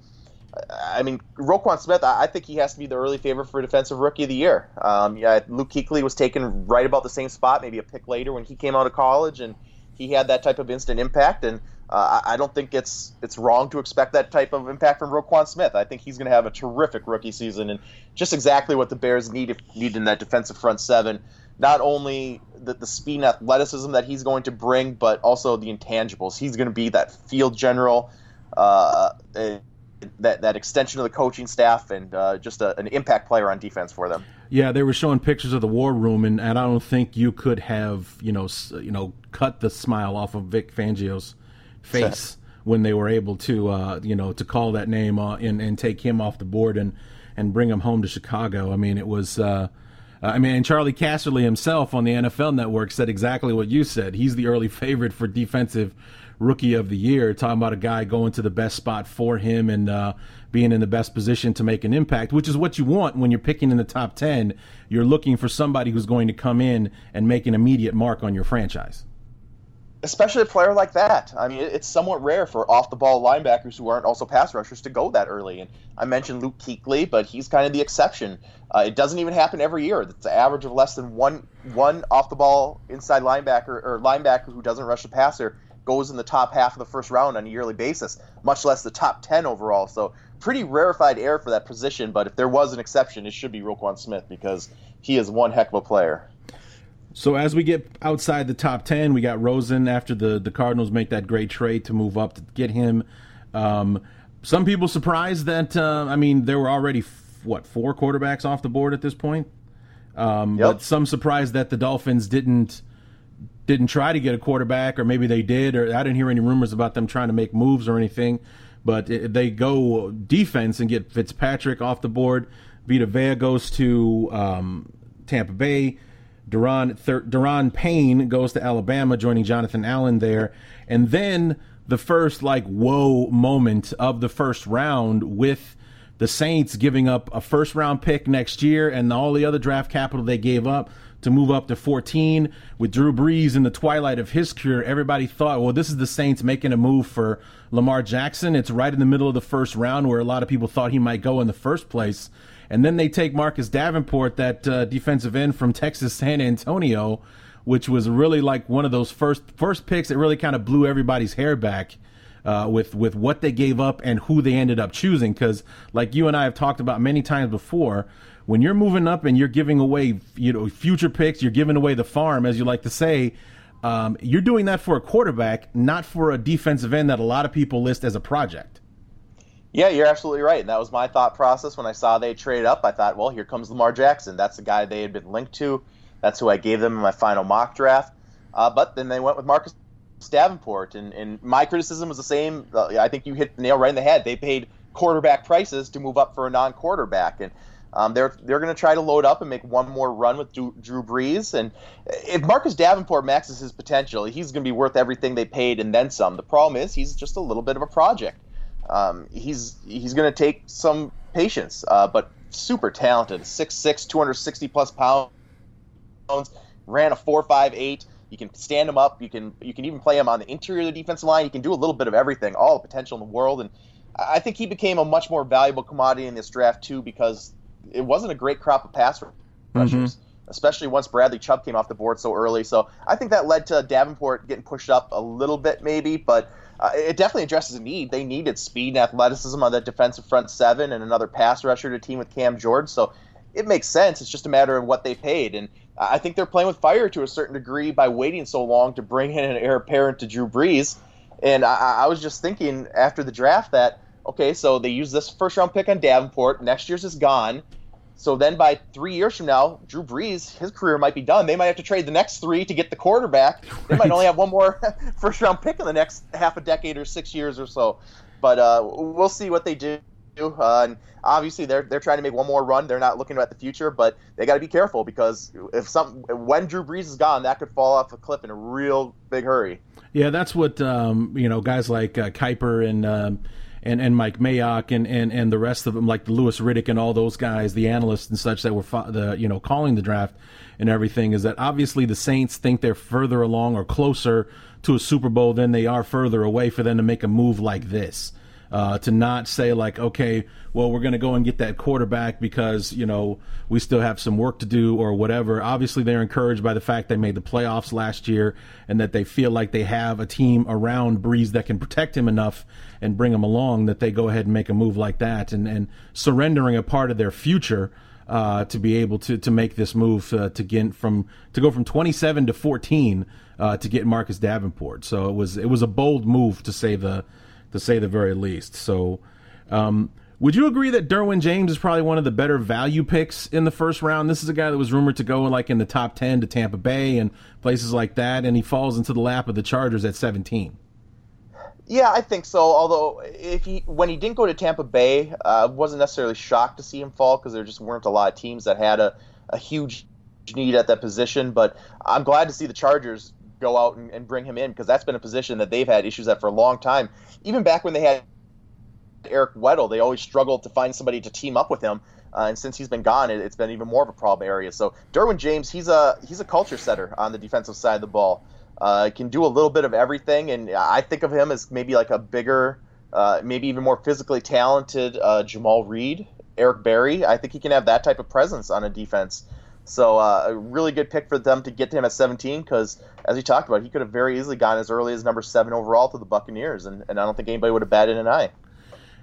S3: I mean, Roquan Smith, I think he has to be the early favorite for defensive rookie of the year. Um, yeah, Luke Kuechly was taken right about the same spot, maybe a pick later when he came out of college, and he had that type of instant impact. And uh, I don't think it's it's wrong to expect that type of impact from Roquan Smith. I think he's going to have a terrific rookie season and just exactly what the Bears need need in that defensive front seven. Not only the, the speed and athleticism that he's going to bring, but also the intangibles. He's going to be that field general, uh, that that extension of the coaching staff, and uh, just a, an impact player on defense for them.
S1: Yeah, they were showing pictures of the war room, and, and I don't think you could have you know you know cut the smile off of Vic Fangio's face when they were able to uh, you know to call that name uh, and and take him off the board and and bring him home to Chicago. I mean, it was. Uh, I mean, and Charley Casserly himself on the NFL Network said exactly what you said. He's the early [LAUGHS] favorite for defensive rookie of the year. Talking about a guy going to the best spot for him and uh, being in the best position to make an impact, which is what you want when you're picking in the top ten. You're looking for somebody who's going to come in and make an immediate mark on your franchise
S3: especially a player like that. I mean, it's somewhat rare for off the ball linebackers who aren't also pass rushers to go that early. And I mentioned Luke Kuechly, but he's kind of the exception. Uh, it doesn't even happen every year. It's average of less than one one off the ball inside linebacker or linebacker who doesn't rush the passer goes in the top half of the first round on a yearly basis, much less the top 10 overall. So pretty rarefied air for that position. But if there was an exception, it should be Roquan Smith because he is one heck of a player.
S1: So as we get outside the top ten, we got Rosen after the the Cardinals make that great trade to move up to get him. Um, some people surprised that uh, I mean there were already f- what four quarterbacks off the board at this point. Um, yep. But some surprised that the Dolphins didn't didn't try to get a quarterback, or maybe they did, or I didn't hear any rumors about them trying to make moves or anything. But it, they go defense and get Fitzpatrick off the board. Vita Vea goes to um, Tampa Bay. Da'Ron, Thir- Payne goes to Alabama, joining Jonathan Allen there. And then the first, like, whoa moment of the first round with the Saints giving up a first round pick next year and all the other draft capital they gave up to move up to 14 with Drew Brees in the twilight of his career. Everybody thought, well, this is the Saints making a move for Lamar Jackson. It's right in the middle of the first round where a lot of people thought he might go in the first place. And then they take Marcus Davenport, that uh, defensive end from Texas San Antonio, which was really like one of those first first picks that really kind of blew everybody's hair back. Uh, with with what they gave up and who they ended up choosing, because like you and I have talked about many times before, when you're moving up and you're giving away you know future picks, you're giving away the farm, as you like to say. Um, you're doing that for a quarterback, not for a defensive end that a lot of people list as a project.
S3: Yeah, you're absolutely right. And that was my thought process when I saw they trade up. I thought, well, here comes Lamar Jackson. That's the guy they had been linked to. That's who I gave them in my final mock draft. Uh, but then they went with Marcus Davenport. And, and my criticism was the same. Uh, I think you hit the nail right in the head. They paid quarterback prices to move up for a non quarterback. And um, they're they're going to try to load up and make one more run with Drew, Drew Brees. And if Marcus Davenport maxes his potential, he's going to be worth everything they paid and then some. The problem is he's just a little bit of a project. Um, he's he's going to take some patience, uh, but super talented. 6'6", 260 plus pounds. Ran a four five eight. You can stand him up. You can you can even play him on the interior of the defensive line. You can do a little bit of everything. All the potential in the world, and I think he became a much more valuable commodity in this draft too because it wasn't a great crop of pass rushers. Mm-hmm especially once Bradley Chubb came off the board so early. So I think that led to Davenport getting pushed up a little bit, maybe, but uh, it definitely addresses a need. They needed speed and athleticism on that defensive front seven and another pass rusher to team with Cam George. So it makes sense. It's just a matter of what they paid. And I think they're playing with fire to a certain degree by waiting so long to bring in an heir apparent to Drew Brees. And I, I was just thinking after the draft that, okay, so they use this first round pick on Davenport. Next year's is gone. So then by three years from now, Drew Brees, his career might be done. They might have to trade the next three to get the quarterback. They might only have one more [LAUGHS] first round pick in the next half a decade or six years or so. But uh, we'll see what they do. Uh, and obviously, they're they're trying to make one more run. They're not looking at the future, but they got to be careful because if some when Drew Brees is gone, that could fall off a cliff in a real big hurry.
S1: Yeah, that's what um, you know. Guys like uh, Kiper and. Um, and, and Mike Mayock and, and, and the rest of them, like the Louis Riddick and all those guys, the analysts and such that were fo- the you know calling the draft and everything, is that obviously the Saints think they're further along or closer to a Super Bowl than they are further away for them to make a move like this. Uh, to not say like, okay, well, we're going to go and get that quarterback because you know we still have some work to do or whatever. Obviously, they're encouraged by the fact they made the playoffs last year and that they feel like they have a team around Brees that can protect him enough and bring him along that they go ahead and make a move like that and and surrendering a part of their future. Uh, to be able to to make this move uh, to get from to go from 27 to 14 uh, to get Marcus Davenport. So it was it was a bold move to say the to say the very least. So, um, would you agree that Derwin James is probably one of the better value picks in the first round? This is a guy that was rumored to go like in the top 10 to Tampa Bay and places like that, and he falls into the lap of the Chargers at 17.
S3: Yeah, I think so. Although, if he when he didn't go to Tampa Bay, I uh, wasn't necessarily shocked to see him fall because there just weren't a lot of teams that had a, a huge need at that position. But I'm glad to see the Chargers go out and, and bring him in because that's been a position that they've had issues at for a long time. Even back when they had Eric Weddle, they always struggled to find somebody to team up with him. Uh, and since he's been gone, it, has been even more of a problem area. So Derwin James, he's a he's a culture setter on the defensive side of the ball. Uh, can do a little bit of everything, and I think of him as maybe like a bigger, uh, maybe even more physically talented uh, Jamal Reed, Eric Berry. I think he can have that type of presence on a defense. So uh, a really good pick for them to get to him at 17 because, as we talked about, he could have very easily gone as early as number seven overall to the Buccaneers, and, and I don't think anybody would have batted an eye.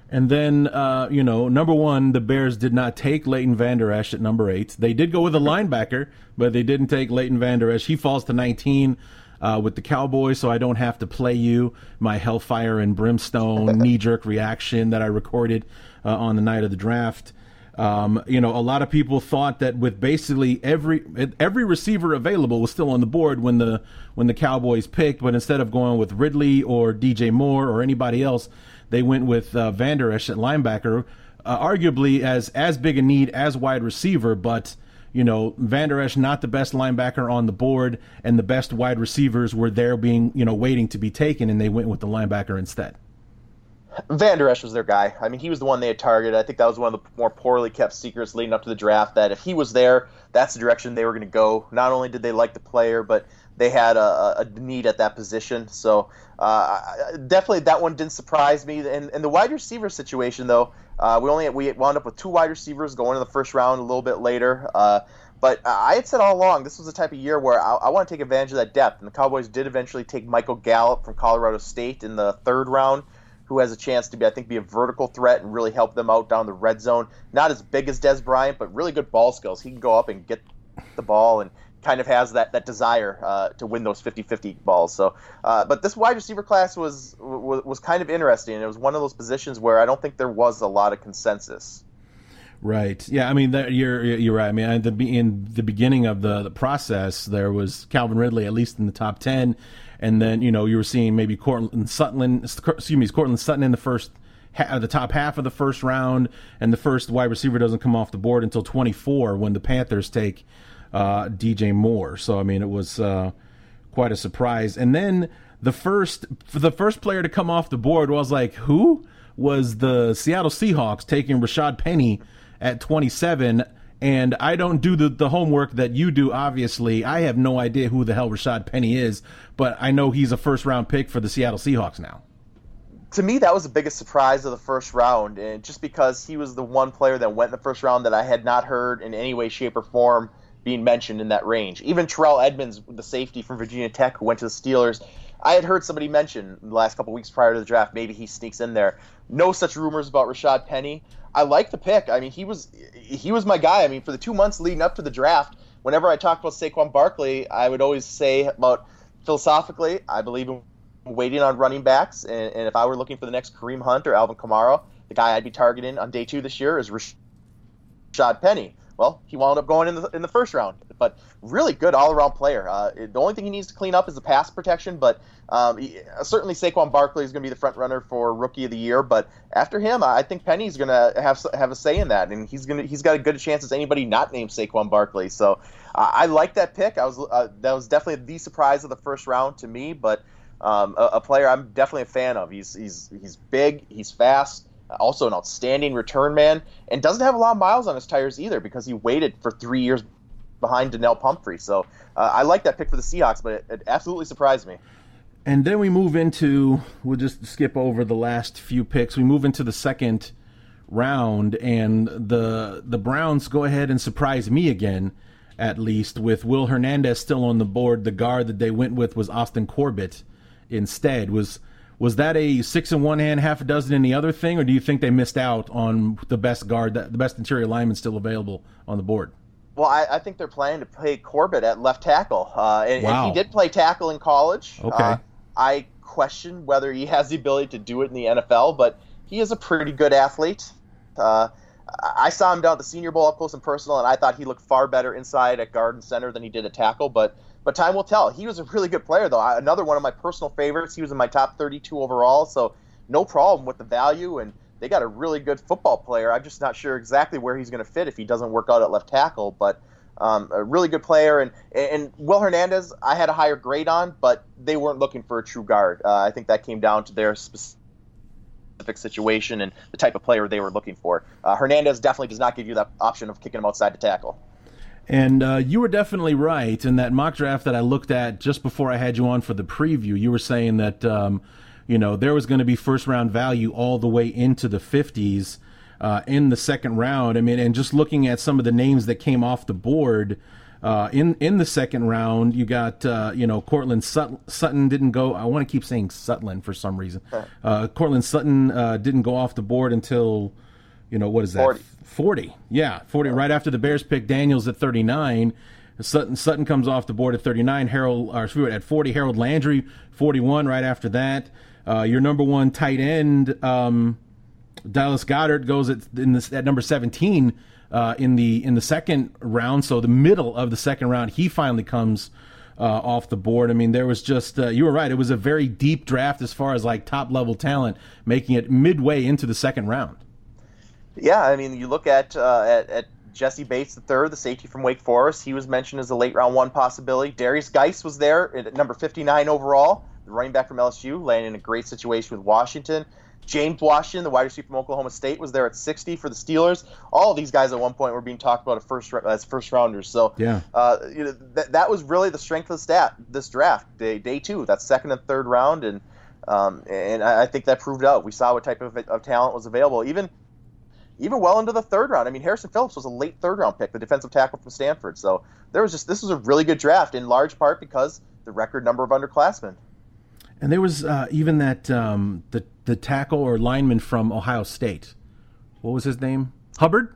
S1: And then, uh, you know, number one, the Bears did not take Leighton Vander Esch at number eight. They did go with a linebacker, but they didn't take Leighton Vander Esch. He falls to 19 uh, with the Cowboys, so I don't have to play you my hellfire and brimstone [LAUGHS] knee jerk reaction that I recorded uh, on the night of the draft. Um, you know, a lot of people thought that with basically every every receiver available was still on the board when the when the Cowboys picked, but instead of going with Ridley or DJ Moore or anybody else, they went with uh, Vander Esch at linebacker, uh, arguably as as big a need as wide receiver, but you know, Vander Esch not the best linebacker on the board, and the best wide receivers were there being, you know, waiting to be taken, and they went with the linebacker instead.
S3: Vander Esch was their guy. I mean, he was the one they had targeted. I think that was one of the more poorly kept secrets leading up to the draft. That if he was there, that's the direction they were going to go. Not only did they like the player, but they had a, a need at that position. So uh, definitely that one didn't surprise me. And, and the wide receiver situation, though, uh, we only we wound up with two wide receivers going in the first round a little bit later. Uh, but I had said all along this was the type of year where I, I, want to take advantage of that depth. And the Cowboys did eventually take Michael Gallup from Colorado State in the third round who has a chance to be, I think, be a vertical threat and really help them out down the red zone. Not as big as Dez Bryant, but really good ball skills. He can go up and get the ball and kind of has that, that desire uh, to win those 50-50 balls. So, uh, but this wide receiver class was, was was kind of interesting. It was one of those positions where I don't think there was a lot of consensus.
S1: Right. Yeah. I mean, that, you're you're right. I mean, the, in the beginning of the, the process, there was Calvin Ridley at least in the top ten, and then you know you were seeing maybe Courtland Sutton, excuse me, Courtland Sutton in the first. the top half of the first round, and the first wide receiver doesn't come off the board until 24 when the Panthers take uh, DJ Moore. So I mean, it was uh, quite a surprise. And then the first, the first player to come off the board was like, who was the Seattle Seahawks taking Rashad Penny at 27? And I don't do the, the homework that you do, obviously. I have no idea who the hell Rashad Penny is, but I know he's a first round pick for the Seattle Seahawks now.
S3: To me, that was the biggest surprise of the first round, and just because he was the one player that went in the first round that I had not heard in any way, shape, or form being mentioned in that range. Even Terrell Edmunds, the safety from Virginia Tech who went to the Steelers, I had heard somebody mention the last couple weeks prior to the draft maybe he sneaks in there. No such rumors about Rashad Penny. I like the pick. I mean, he was he was my guy. I mean, for the two months leading up to the draft, whenever I talked about Saquon Barkley, I would always say about philosophically, I believe in waiting on running backs, and, and if I were looking for the next Kareem Hunt or Alvin Kamara, the guy I'd be targeting on day two this year is Rashad Penny. Well, he wound up going in the in the first round, but really good all around player. Uh, the only thing he needs to clean up is the pass protection, but um, he, certainly Saquon Barkley is going to be the front runner for Rookie of the Year. But after him, I think Penny's going to have have a say in that, and he's going to he's got a good chance as anybody not named Saquon Barkley. So uh, I like that pick. I was uh, that was definitely the surprise of the first round to me, but. um, a, a, player I'm definitely a fan of. He's he's he's big, he's fast, also an outstanding return man, and doesn't have a lot of miles on his tires either because he waited for three years behind Donnel Pumphrey. So uh, I like that pick for the Seahawks, but it, it absolutely surprised me.
S1: And then we move into we'll just skip over the last few picks. We move into the second round, and the the Browns go ahead and surprise me again, at least with Will Hernandez still on the board. The guard that they went with was Austin Corbett instead. Was was that a six in one hand, half a dozen in the other thing, or do you think they missed out on the best guard, the best interior lineman still available on the board?
S3: Well, I, I think they're planning to play Corbett at left tackle, uh, and, wow. and, he did play tackle in college.
S1: Okay. Uh,
S3: I question whether he has the ability to do it in the NFL, but he is a pretty good athlete. Uh, I saw him down at the Senior Bowl up close and personal, and I thought he looked far better inside at guard and center than he did at tackle. But but time will tell. He was a really good player, though. Another one of my personal favorites. He was in my top 32 overall, so no problem with the value. And they got a really good football player. I'm just not sure exactly where he's going to fit if he doesn't work out at left tackle. But um, a really good player. And and Will Hernandez, I had a higher grade on, but they weren't looking for a true guard. Uh, I think that came down to their specific situation and the type of player they were looking for. Uh, Hernandez definitely does not give you that option of kicking him outside to tackle.
S1: And uh, you were definitely right in that mock draft that I looked at just before I had you on for the preview. You were saying that um, you know there was going to be first round value all the way into the 50s uh, in the second round. I mean, and just looking at some of the names that came off the board. Uh, in in the second round, you got uh, you know Courtland Sut- Sutton didn't go. I want to keep saying Sutland for some reason. Uh, Courtland Sutton uh, didn't go off the board until you know what is that
S3: 40,
S1: 40. yeah 40 right after the Bears pick Daniels at 39 Sutton Sutton comes off the board at 39 Harold or at 40 Harold Landry 41 right after that uh, your number one tight end um, Dallas Goedert goes at in this, at number 17 uh, in the in the second round so the middle of the second round he finally comes uh, off the board. I mean, there was just uh, you were right. It was a very deep draft as far as like top level talent, making it midway into the second round.
S3: Yeah, I mean, you look at uh, at, at Jessie Bates III, the safety from Wake Forest. He was mentioned as a late round one possibility. Derrius Guice was there at number 59 overall, the running back from LSU, landing in a great situation with Washington. James Washington, the wide receiver from Oklahoma State, was there at 60 for the Steelers. All these guys at one point were being talked about as first as first rounders. So
S1: yeah,
S3: uh, you know that that was really the strength of the stat this draft day day two. That second and third round, and um, and I think that proved out. We saw what type of, of talent was available. Even even well into the third round. I mean, Harrison Phillips was a late third round pick, the defensive tackle from Stanford. So there was just this was a really good draft in large part because the record number of underclassmen.
S1: And there was uh, even that um, the the tackle or lineman from Ohio State. What was his name? Hubbard.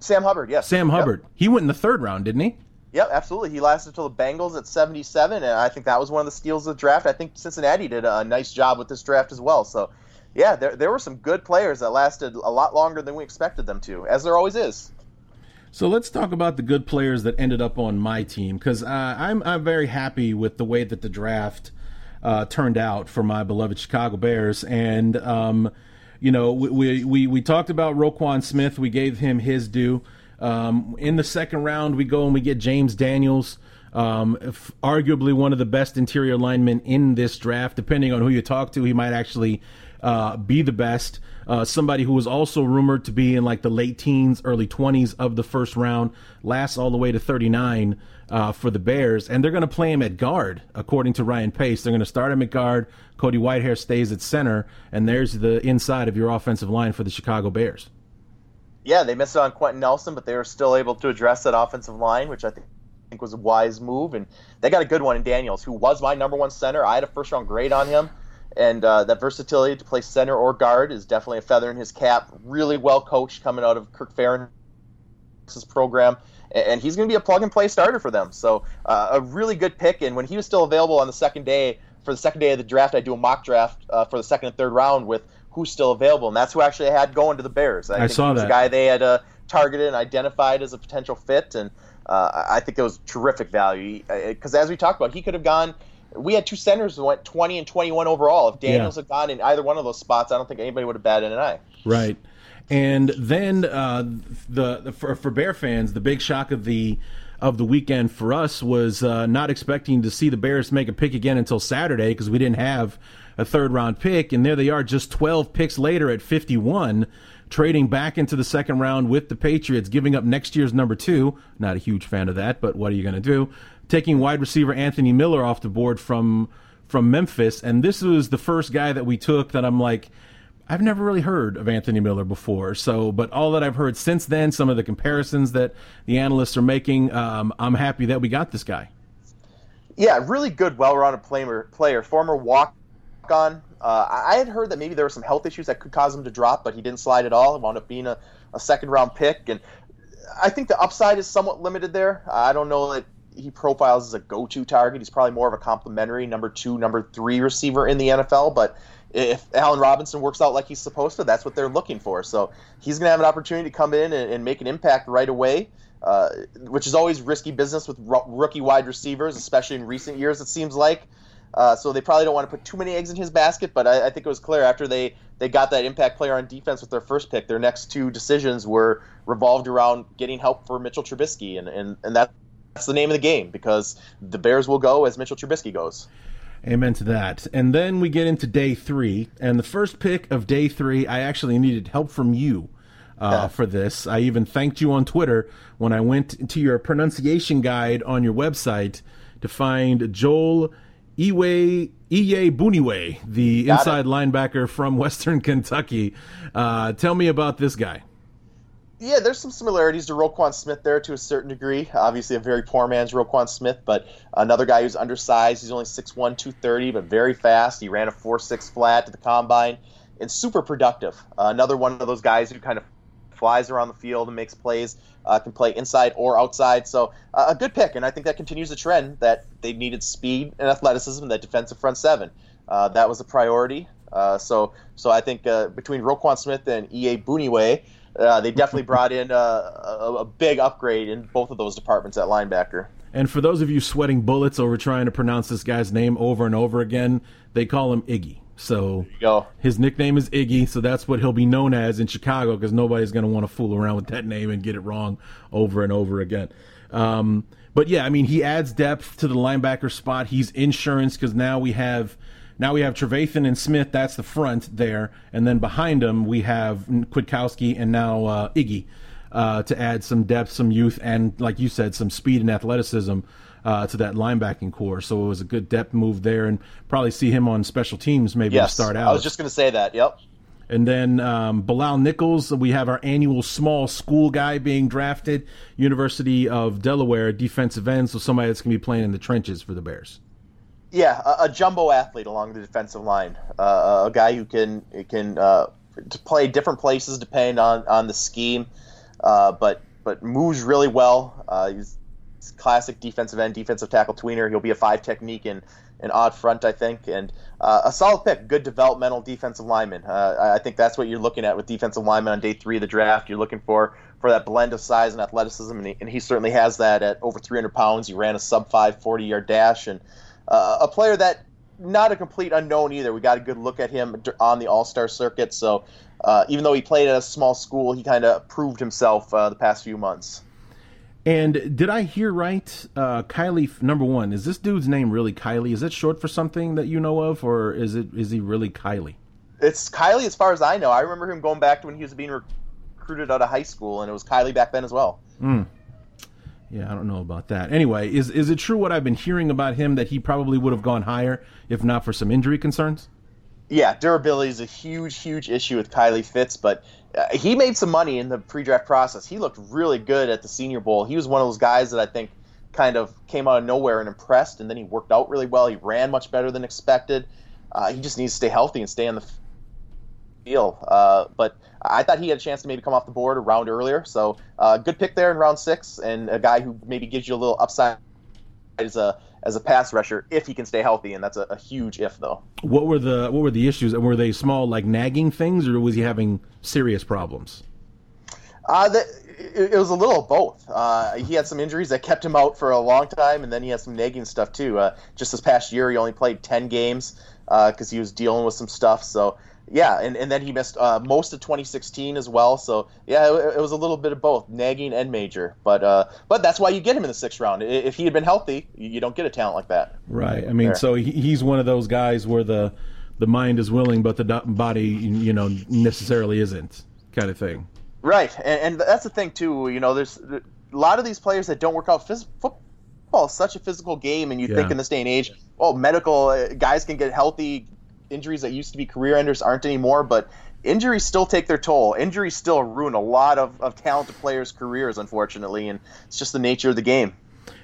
S3: Sam Hubbard. Yes.
S1: Sam Hubbard. Yep. He went in the third round, didn't he?
S3: Yep, absolutely. He lasted until the Bengals at 77, and I think that was one of the steals of the draft. I think Cincinnati did a nice job with this draft as well. So yeah, there, there were some good players that lasted a lot longer than we expected them to, as there always is.
S1: So let's talk about the good players that ended up on my team because uh, I'm I'm very happy with the way that the draft uh, turned out for my beloved Chicago Bears, and um, you know we, we we talked about Roquan Smith, we gave him his due. Um, in the second round, we go and we get James Daniels. Um, arguably one of the best interior linemen in this draft. Depending on who you talk to, he might actually uh, be the best. Uh, somebody who was also rumored to be in like the late teens, early 20s of the first round, lasts all the way to 39 uh, for the Bears. And they're going to play him at guard, according to Ryan Pace. They're going to start him at guard. Cody Whitehair stays at center. And there's the inside of your offensive line for the Chicago Bears.
S3: Yeah, they missed on Quenton Nelson, but they were still able to address that offensive line, which I think was a wise move. And they got a good one in Daniels, who was my number one center. I had a first round grade on him and uh, that versatility to play center or guard is definitely a feather in his cap. Really well coached coming out of Kirk Ferentz's program, and he's going to be a plug and play starter for them. So uh, a really good pick. And when he was still available on the second day for the second day of the draft, I do a mock draft uh, for the second and third round with who's still available, and that's who actually I had going to the Bears.
S1: I, I saw that
S3: the guy they had uh, targeted and identified as a potential fit, and uh, I think it was terrific value because as we talked about, he could have gone we had two centers that went 20 and 21 overall. If Daniels yeah. had gone in either one of those spots, I don't think anybody would have batted an eye.
S1: Right. And then uh, the, the for, for Bear fans, the big shock of the of the weekend for us was uh, not expecting to see the Bears make a pick again until Saturday because we didn't have a third round pick. And there they are, just 12 picks later at 51, trading back into the second round with the Patriots, giving up next year's number two. Not a huge fan of that, but what are you going to do? Taking wide receiver Anthony Miller off the board from from Memphis, and this was the first guy that we took that I'm like, I've never really heard of Anthony Miller before. So, but all that I've heard since then, some of the comparisons that the analysts are making, um, I'm happy that we got this guy.
S3: Yeah, really good, well-rounded player. Player, former walk-on. Uh, I had heard that maybe there were some health issues that could cause him to drop, but he didn't slide at all. It wound up being a, a second-round pick, and I think the upside is somewhat limited there. I don't know that he profiles as a go-to target. He's probably more of a complementary number two, number three receiver in the NFL, but if Allen Robinson works out like he's supposed to, that's what they're looking for. So he's going to have an opportunity to come in and, and make an impact right away, uh, which is always risky business with r- rookie wide receivers, especially in recent years, it seems like. Uh, so they probably don't want to put too many eggs in his basket, but I, I, think it was clear after they, they got that impact player on defense with their first pick, their next two decisions were revolved around getting help for Mitchell Trubisky, and, and, and that's the name of the game because the Bears will go as Mitchell Trubisky goes.
S1: Amen to that. And then we get into day three. And the first pick of day three, I actually needed help from you uh, yeah. for this. I even thanked you on Twitter when I went to your pronunciation guide on your website to find Joel Iwe Iyiegbuniwe, the Got inside it. linebacker from [LAUGHS] Western Kentucky. Uh, tell me about this guy
S3: yeah, there's some similarities to Roquan Smith there to a certain degree. Obviously, a very poor man's Roquan Smith, but another guy who's undersized. He's only 6'1", 230, but very fast. He ran a 4.6 flat to the combine and super productive. Uh, another one of those guys who kind of flies around the field and makes plays, uh, can play inside or outside. So uh, a good pick, and I think that continues the trend that they needed speed and athleticism in that defensive front seven. Uh, that was a priority. Uh, so, so I think uh, between Roquan Smith and Iyiegbuniwe, uh, they definitely brought in uh, a, a, big upgrade in both of those departments at linebacker.
S1: And for those of you sweating bullets over trying to pronounce this guy's name over and over again, they call him Iggy. So his nickname is Iggy, so that's what he'll be known as in Chicago because nobody's going to want to fool around with that name and get it wrong over and over again. Um, but yeah, I mean, he adds depth to the linebacker spot. He's insurance because now we have – now we have Trevathan and Smith. That's the front there, and then behind them we have Kwiatkoski and now uh, Iggy uh, to add some depth, some youth, and like you said, some speed and athleticism. Uh, to that linebacking core, so it was a good depth move there, and probably see him on special teams maybe yes, to start out.
S3: I was just going to say that. Yep.
S1: And then um, Bilal Nichols, we have our annual small school guy being drafted, University of Delaware defensive end, so somebody that's going to be playing in the trenches for the Bears.
S3: Yeah, a, a jumbo athlete along the defensive line, uh, a guy who can can uh, play different places depending on, on the scheme, uh, but but moves really well. Uh, he's, he's classic defensive end, defensive tackle tweener. He'll be a five technique and an odd front, I think, and uh, a solid pick. Good developmental defensive lineman. Uh, I think that's what you're looking at with defensive lineman on day three of the draft. You're looking for for that blend of size and athleticism, and he, and he certainly has that at over 300 pounds. He ran a sub five 40 yard dash and uh, a player that not a complete unknown either. We got a good look at him on the All Star circuit. So uh, even though he played at a small school, he kind of proved himself uh, the past few months.
S1: And did I hear right? Uh, Kylie, number one, is this dude's name really Kylie? Is that short for something that you know of, or is it is he really Kylie?
S3: It's Kylie, as far as I know. I remember him going back to when he was being recruited out of high school, and it was Kylie back then as well.
S1: Mm. Yeah, I don't know about that. Anyway, is is it true what I've been hearing about him that he probably would have gone higher if not for some injury concerns?
S3: Yeah, durability is a huge, huge issue with Kylie Fitts, but uh, he made some money in the pre-draft process. He looked really good at the Senior Bowl. He was one of those guys that I think kind of came out of nowhere and impressed, and then he worked out really well. He ran much better than expected. Uh, he just needs to stay healthy and stay on the field. Uh, but I thought he had a chance to maybe come off the board a round earlier. So uh, good pick there in round six, and a guy who maybe gives you a little upside as a as a pass rusher if he can stay healthy, and that's a, a huge if though.
S1: What were the what were the issues? Were they small like nagging things, or was he having serious problems?
S3: Uh, the, it, it, was a little of both. Uh, he had some injuries that kept him out for a long time, and then he had some nagging stuff too. Uh, just this past year, he only played ten games because uh, he was dealing with some stuff. So yeah, and, and then he missed uh, most of 2016 as well. So yeah, it, it, was a little bit of both, nagging and major. But uh, but that's why you get him in the sixth round. If he had been healthy, you don't get a talent like that.
S1: Right. I mean, there. so he's one of those guys where the the mind is willing, but the body, you know, necessarily isn't, kind of thing.
S3: Right, and, and that's the thing too. You know, there's a lot of these players that don't work out. Phys- football is such a physical game, and you yeah. think in this day and age, oh, medical uh, guys can get healthy, injuries that used to be career enders aren't anymore, but injuries still take their toll. Injuries still ruin a lot of, of talented players' careers, unfortunately, and it's just the nature of the game.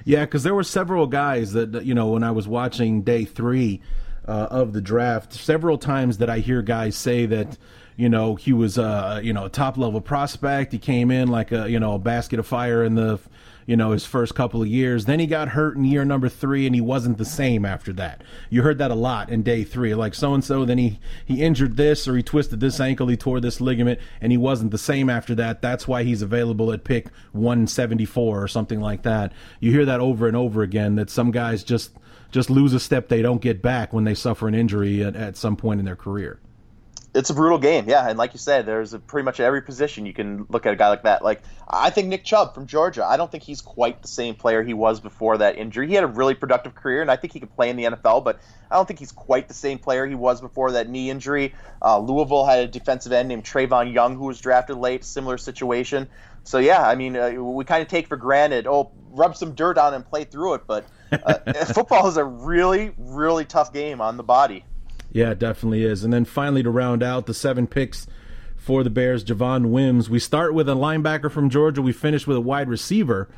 S1: Yeah, because there were several guys that, you know, when I was watching day three uh, of the draft, several times that I hear guys say that, you know, he was, uh, you know, a top level prospect. He came in like a, you know, a basket of fire in the you know, his first couple of years. Then he got hurt in year number three, and he wasn't the same after that. You heard that a lot in day three, like so and so. Then he he injured this, or he twisted this ankle, he tore this ligament, and he wasn't the same after that. That's why he's available at pick 174 or something like that. You hear that over and over again. That some guys just just lose a step they don't get back when they suffer an injury at, at some point in their career
S3: it's a brutal game, yeah. And like you said, there's a, pretty much every position you can look at a guy like that. Like I think Nick Chubb from Georgia. I don't think he's quite the same player he was before that injury. He had a really productive career, and I think he could play in the NFL. But I don't think he's quite the same player he was before that knee injury. Uh, Louisville had a defensive end named Trevon Young who was drafted late, similar situation. So yeah, I mean, uh, we kind of take for granted. Oh, rub some dirt on and play through it, but uh, [LAUGHS] football is a really, really tough game on the body.
S1: Yeah, it definitely is. And then finally, to round out the seven picks for the Bears, Javon Wims. We start with a linebacker from Georgia. We finish with a wide receiver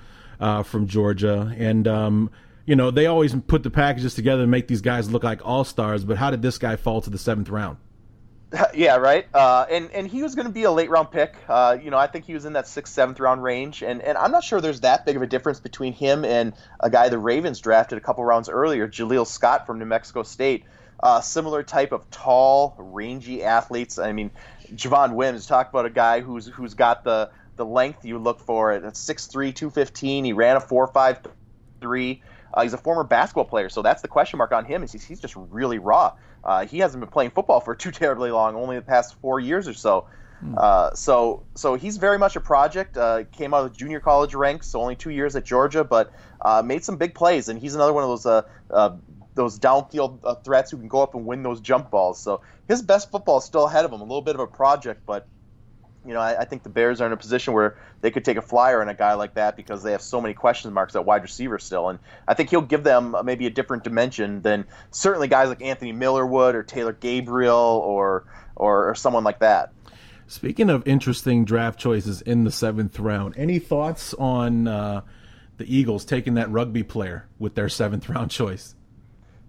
S1: uh, from Georgia. And, um, you know, they always put the packages together and make these guys look like all stars. But how did this guy fall to the seventh round? [LAUGHS]
S3: Yeah, right. Uh, and and he was going to be a late round pick. Uh, you know, I think he was in that sixth, seventh round range. And and I'm not sure there's that big of a difference between him and a guy the Ravens drafted a couple rounds earlier, Jaleel Scott from New Mexico State uh, similar type of tall, rangy athletes. I mean, Javon Wims talk about a guy who's who's got the the length you look for at 6'3", 215. He ran a 4.53. Uh, he's a former basketball player, so that's the question mark on him. Is he's, he's just really raw. Uh, he hasn't been playing football for [LAUGHS] too terribly long, only the past four years or so. Hmm. Uh, so so he's very much a project. Uh, came out of junior college ranks, so only two years at Georgia, but uh, made some big plays. And he's another one of those uh, uh, those downfield uh, threats who can go up and win those jump balls. So his best football is still ahead of him. A little bit of a project, but you know I, I, think the Bears are in a position where they could take a flyer on a guy like that because they have so many question marks at wide receiver still, and I think he'll give them maybe a different dimension than certainly guys like Anthony Miller would or Taylor Gabriel or or, or someone like that.
S1: Speaking of interesting draft choices in the seventh round, any thoughts on uh, the Eagles taking that rugby player with their seventh round choice?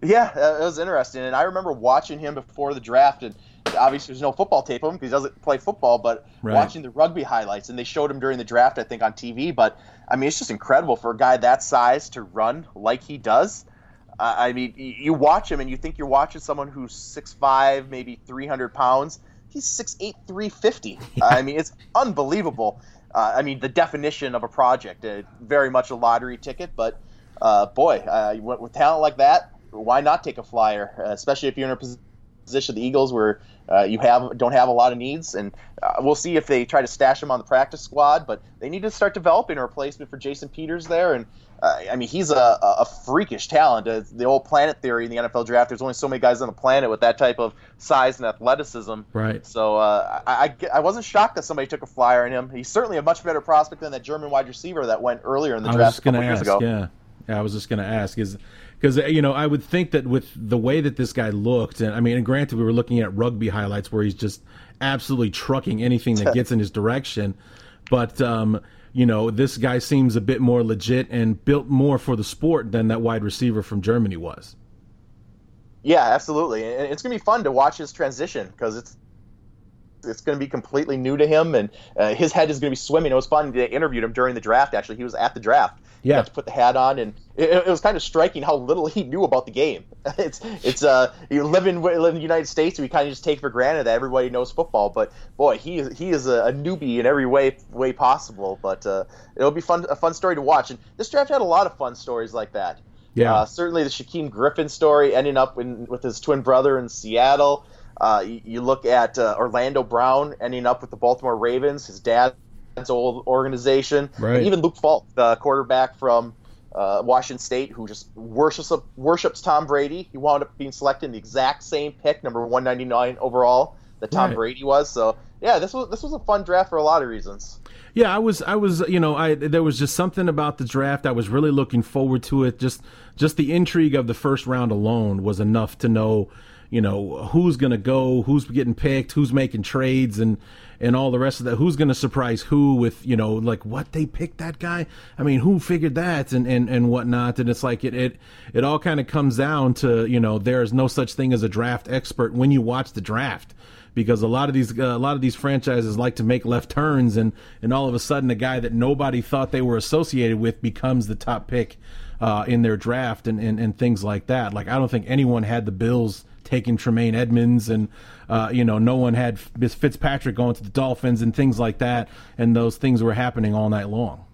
S3: Yeah, it was interesting, and I remember watching him before the draft, and obviously there's no football tape of him because he doesn't play football, but right. watching the rugby highlights, and they showed him during the draft, I think, on TV. But I mean, it's just incredible for a guy that size to run like he does. Uh, I mean, you watch him and you think you're watching someone who's 6'5", maybe 300 pounds. He's 6'8", 350. [LAUGHS] I mean, it's unbelievable. Uh, I mean, the definition of a project, uh, very much a lottery ticket, but uh, boy, uh, with talent like that, why not take a flyer, uh, especially if you're in a position of the Eagles where uh, you have don't have a lot of needs, and uh, we'll see if they try to stash him on the practice squad. But they need to start developing a replacement for Jason Peters there, and uh, I mean he's a, a freakish talent. Uh, the old planet theory in the NFL draft. There's only so many guys on the planet with that type of size and athleticism.
S1: Right.
S3: So uh, I, I, I wasn't shocked that somebody took a flyer on him. He's certainly a much better prospect than that German wide receiver that went earlier in the draft a couple
S1: years
S3: ago.
S1: Yeah. Yeah, I was just going to ask is because you know I would think that with the way that this guy looked, and I mean, and granted, we were looking at rugby highlights where he's just absolutely trucking anything that [LAUGHS] gets in his direction, but um, you know, this guy seems a bit more legit and built more for the sport than that wide receiver from Germany was.
S3: Yeah, absolutely, and it's gonna be fun to watch his transition because it's it's going to be completely new to him, and uh, his head is going to be swimming. It was fun to interview him during the draft. Actually, he was at the draft.
S1: Yeah,
S3: to put the hat on, and it, it, was kind of striking how little he knew about the game. [LAUGHS] It's it's uh you live in live in the United States, we kind of just take for granted that everybody knows football. But boy, he is he is a, a newbie in every way way possible. But uh, it'll be fun a fun story to watch. And this draft had a lot of fun stories like that.
S1: Yeah,
S3: uh, certainly the Shaquem Griffin story ending up in, with his twin brother in Seattle. Uh, you, you, look at uh, Orlando Brown ending up with the Baltimore Ravens, his dad's old organization,
S1: right.
S3: even Luke Falk, the quarterback from uh, Washington State, who just worships worships Tom Brady. He wound up being selected in the exact same pick, number 199 overall, that Tom right. Brady was. So yeah, this was this was a fun draft for a lot of reasons.
S1: Yeah, I was I was you know I there was just something about the draft I was really looking forward to it. Just just the intrigue of the first round alone was enough to know you know who's going to go, who's getting picked, who's making trades, and and all the rest of that. Who's going to surprise who with you know like what they picked that guy? I mean, who figured that and and and whatnot? And it's like it it it all kind of comes down to you know there is no such thing as a draft expert when you watch the draft because a lot of these uh, a lot of these franchises like to make left turns and and all of a sudden a guy that nobody thought they were associated with becomes the top pick uh, in their draft and, and and things like that. Like I don't think anyone had the Bills taking Tremaine Edmunds, and uh, you know, no one had Fitzpatrick going to the Dolphins and things like that. And those things were happening all night long.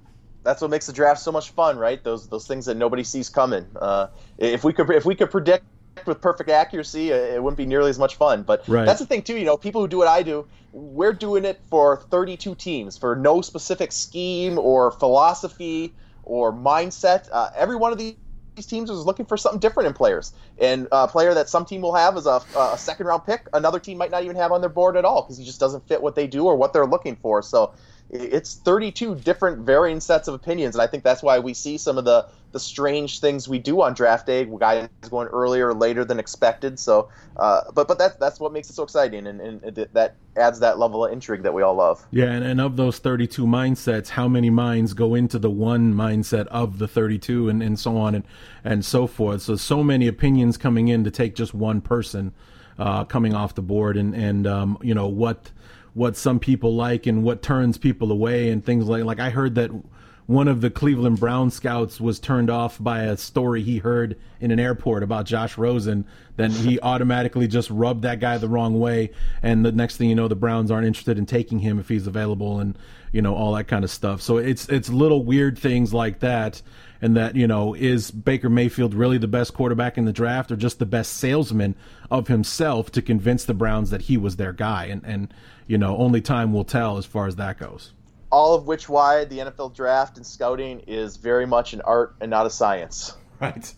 S3: That's what makes the draft so much fun, right? Those those things that nobody sees coming. Uh, if we could if we could predict with perfect accuracy, uh, it wouldn't be nearly as much fun. But right. that's the thing too. You know, people who do what I do, we're doing it for 32 teams for no specific scheme or philosophy or mindset. Uh, every one of these these teams is looking for something different in players. And a player that some team will have is a, a second round pick, another team might not even have on their board at all because he just doesn't fit what they do or what they're looking for. So it's 32 different varying sets of opinions, and I think that's why we see some of the the strange things we do on draft day. Guys going earlier or later than expected. So, uh, but but that's that's what makes it so exciting, and, and that adds that level of intrigue that we all love.
S1: Yeah, and, and of those 32 mindsets, how many minds go into the one mindset of the 32, and, and so on and and so forth. So so many opinions coming in to take just one person uh, coming off the board, and and um, you know what what some people like and what turns people away and things like like I heard that one of the Cleveland Brown scouts was turned off by a story he heard in an airport about Josh Rosen. Then he [LAUGHS] automatically just rubbed that guy the wrong way, and the next thing you know, the Browns aren't interested in taking him if he's available, and you know all that kind of stuff. So it's it's little weird things like that, and that you know is Baker Mayfield really the best quarterback in the draft, or just the best salesman of himself to convince the Browns that he was their guy, and and you know only time will tell as far as that goes
S3: all of which why the NFL draft and scouting is very much an art and not a science.
S1: Right.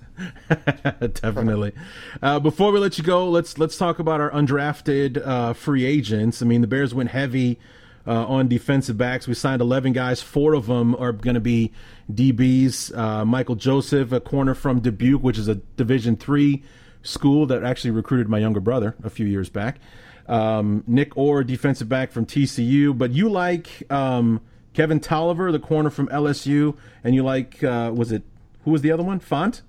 S1: [LAUGHS] Definitely. Uh, before we let you go, let's let's talk about our undrafted uh, free agents. I mean, the Bears went heavy uh, on defensive backs. We signed 11 guys. Four of them are going to be DBs. Uh, Michael Joseph, a corner from Dubuque, which is a Division three school that actually recruited my younger brother a few years back. Um, Nick Orr, defensive back from TCU. But you like um, Kevin Toliver, the corner from LSU, and you like uh, was it who was the other one? Fant.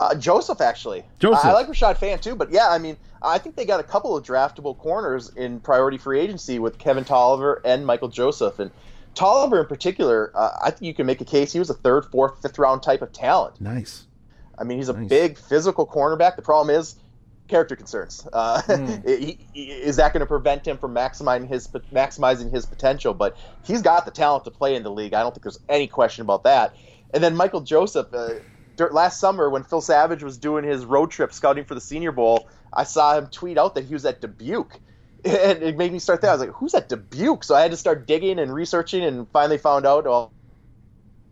S3: Uh, Joseph, actually.
S1: Joseph. I,
S3: I like Rashard Fant too, but yeah, I mean, I think they got a couple of draftable corners in priority free agency with Kevin Toliver and Michael Joseph, and Toliver in particular, uh, I think you can make a case he was a third, fourth, fifth round type of talent.
S1: Nice.
S3: I mean, he's a nice. big physical cornerback. The problem is character concerns. Uh, [LAUGHS] mm. is that going to prevent him from maximizing his maximizing his potential? But he's got the talent to play in the league. I don't think there's any question about that. And then Michael Joseph, uh, last summer when Phil Savage was doing his road trip scouting for the Senior Bowl, I saw him tweet out that he was at Dubuque. [LAUGHS] And it made me start there. I was like, "Who's at Dubuque?" So I had to start digging and researching, and finally found out. Well,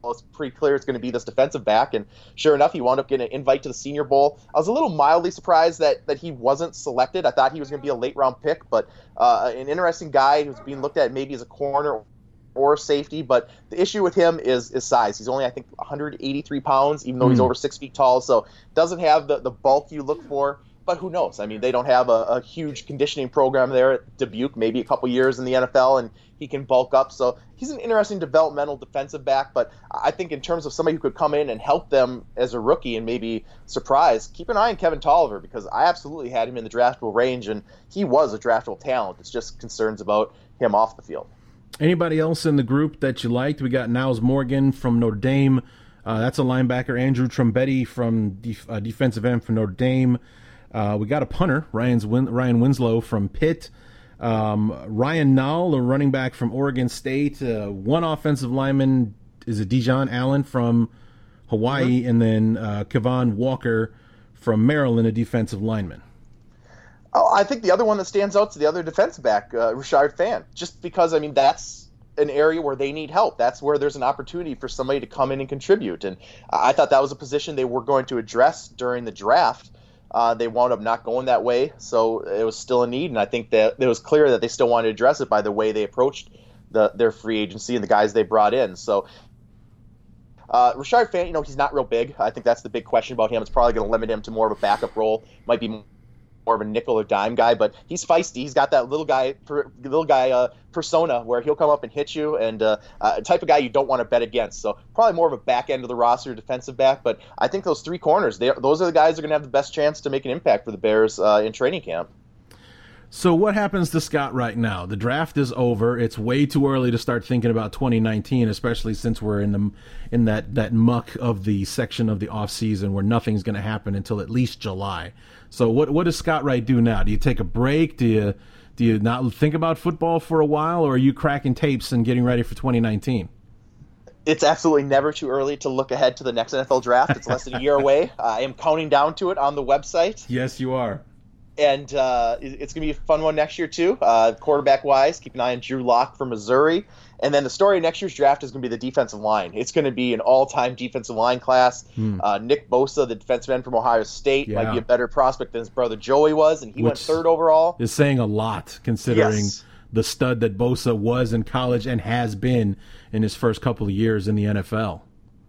S3: well, it's pretty clear it's going to be this defensive back. And sure enough, he wound up getting an invite to the Senior Bowl. I was a little mildly surprised that that he wasn't selected. I thought he was going to be a late round pick, but uh, an interesting guy who's being looked at maybe as a corner or safety. But the issue with him is is size. He's only I think 183 pounds, even though mm. he's hmm. over six feet tall. So doesn't have the the bulk you look for but who knows? I mean, they don't have a, a, huge conditioning program there at Dubuque. Maybe a couple years in the NFL, and he can bulk up. So he's an interesting developmental defensive back. But I think in terms of somebody who could come in and help them as a rookie and maybe surprise, keep an eye on Kevin Toliver because I absolutely had him in the draftable range, and he was a draftable talent. It's just concerns about him off the field.
S1: Anybody else in the group that you liked? We got Nyles Morgan from Notre Dame. Uh, that's a linebacker. Andrew Trumbetti from def- uh, defensive end from Notre Dame. Uh, we got a punter, Ryan's Win- Ryan Winslow from Pitt. Um, Ryan Nall, a running back from Oregon State. Uh, one offensive lineman is a Dejon Allen from Hawaii, mm-hmm. and then uh, Cavon Walker from Maryland, a defensive lineman.
S3: Oh, I think the other one that stands out to the other defense back, uh, Rashard Fant, just because I mean that's an area where they need help. That's where there's an opportunity for somebody to come in and contribute. And I thought that was a position they were going to address during the draft. Uh, they wound up not going that way, so it was still a need. And I think that it was clear that they still wanted to address it by the way they approached the, their free agency and the guys they brought in. So uh, Rashard Fant, you know, he's not real big. I think that's the big question about him. It's probably going to limit him to more of a backup role. Might be of a nickel or dime guy, but he's feisty. He's got that little guy, per, little guy uh, persona where he'll come up and hit you, and uh, uh, type of guy you don't want to bet against. So probably more of a back end of the roster, defensive back. But I think those three corners, they, those are the guys that are going to have the best chance to make an impact for the Bears uh, in training camp.
S1: So what happens to Scott right now? The draft is over. It's way too early to start thinking about 2019, especially since we're in the in that that muck of the section of the off season where nothing's going to happen until at least July. So what what does Scott Wright do now? Do you take a break? Do you do you not think about football for a while, or are you cracking tapes and getting ready for 2019?
S3: It's absolutely never too early to look ahead to the next NFL draft. It's less than a year away. [LAUGHS] I am counting down to it on the website.
S1: Yes, you are
S3: and uh, it's going to be a fun one next year too. Uh, quarterback wise, keep an eye on Drew Lock from Missouri, and then the story of next year's draft is going to be the defensive line. It's going to be an all-time defensive line class. Hmm. Uh, Nick Bosa, the defensive end from Ohio State, yeah. might be a better prospect than his brother Joey was, and he Which went third overall.
S1: Is saying a lot considering. Yes. The stud that Bosa was in college and has been in his first couple of years in the NFL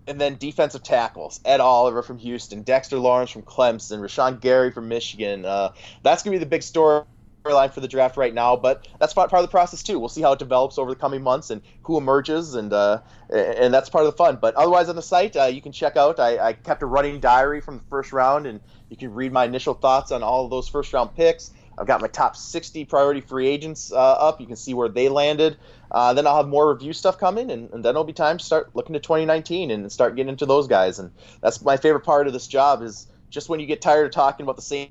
S3: and then defensive tackles: Ed Oliver from Houston, Dexter Lawrence from Clemson, Rashan Gary from Michigan. Uh, that's gonna be the big storyline for the draft right now, but that's part of the process too. We'll see how it develops over the coming months and who emerges, and uh, and that's part of the fun. But otherwise, on the site, uh, you can check out. I, I, kept a running diary from the first round, and you can read my initial thoughts on all of those first round picks. I've got my top 60 priority free agents uh, up. You can see where they landed. Uh, then I'll have more review stuff coming, and, and, then it'll be time to start looking to 2019 and start getting into those guys. And that's my favorite part of this job is just when you get tired of talking about the same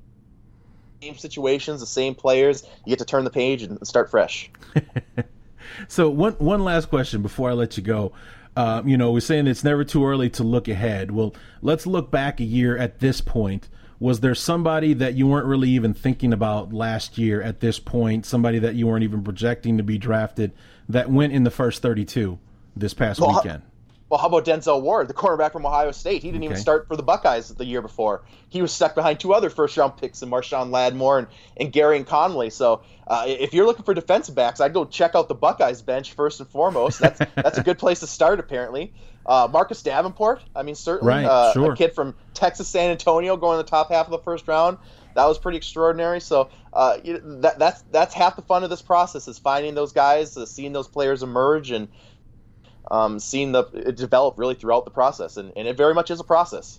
S3: same situations, the same players, you get to turn the page and start fresh. [LAUGHS]
S1: so one one last question before I let you go. Uh, you know, we're saying it's never too early to look ahead. Well, let's look back a year at this point was there somebody that you weren't really even thinking about last year at this point somebody that you weren't even projecting to be drafted that went in the first 32 this past well, weekend
S3: well, how about Denzel Ward, the quarterback from Ohio State? He didn't okay. even start for the Buckeyes the year before. He was stuck behind two other first round picks in Marshon Lattimore and, and Gareon Conley. So uh, if you're looking for defensive backs, I'd go check out the Buckeyes bench first and foremost. That's [LAUGHS] that's a good place to start, apparently. Uh, Marcus Davenport, I mean, certainly
S1: right, uh, sure.
S3: a kid from Texas San Antonio going in the top half of the first round. That was pretty extraordinary. So uh, that, that's that's half the fun of this process is finding those guys, uh, seeing those players emerge, and um, seeing the it develop really throughout the process, and, and it very much is a process.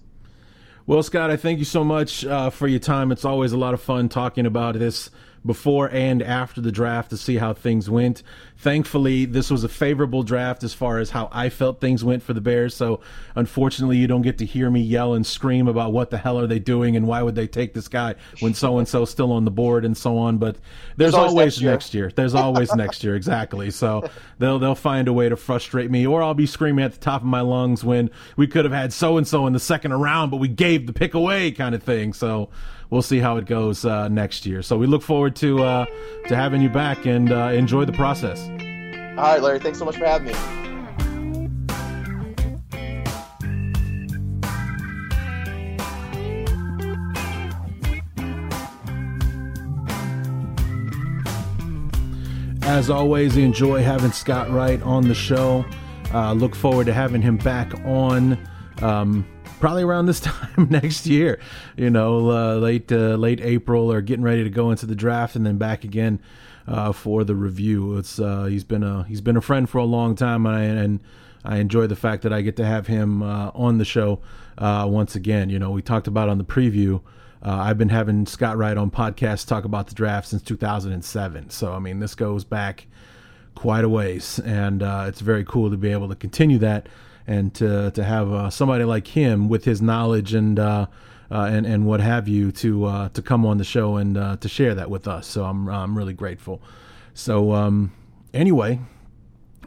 S1: Well, Scott, I thank you so much uh, for your time. It's always a lot of fun talking about this before and after the draft to see how things went. Thankfully, this was a favorable draft as far as how I felt things went for the Bears. So, unfortunately, you don't get to hear me yell and scream about what the hell are they doing and why would they take this guy when so and so still on the board and so on. But there's, there's always, always next, year. next year. There's always [LAUGHS] next year, exactly. So they'll they'll find a way to frustrate me, or I'll be screaming at the top of my lungs when we could have had so and so in the second round, but we gave the pick away, kind of thing. So we'll see how it goes uh, next year. So we look forward to uh, to having you back and uh, enjoy the process.
S3: All right, Larry. Thanks so much for having me.
S1: As always, enjoy having Scott Wright on the show. Uh, look forward to having him back on. Um, probably around this [LAUGHS] time next year. You know, uh, late uh, late April or getting ready to go into the draft, and then back again uh, for the review. It's uh, he's been a he's been a friend for a long time, and I, and I enjoy the fact that I get to have him uh, on the show uh, once again. You know, we talked about on the preview. I've been having Scott Wright on podcasts talk about the draft since 2007. So I mean, this goes back quite a ways, and it's very cool to be able to continue that and to to have uh, somebody like him with his knowledge and uh, uh, and and what have you to uh, to come on the show and uh, to share that with us. So I'm I'm really grateful. So um, anyway,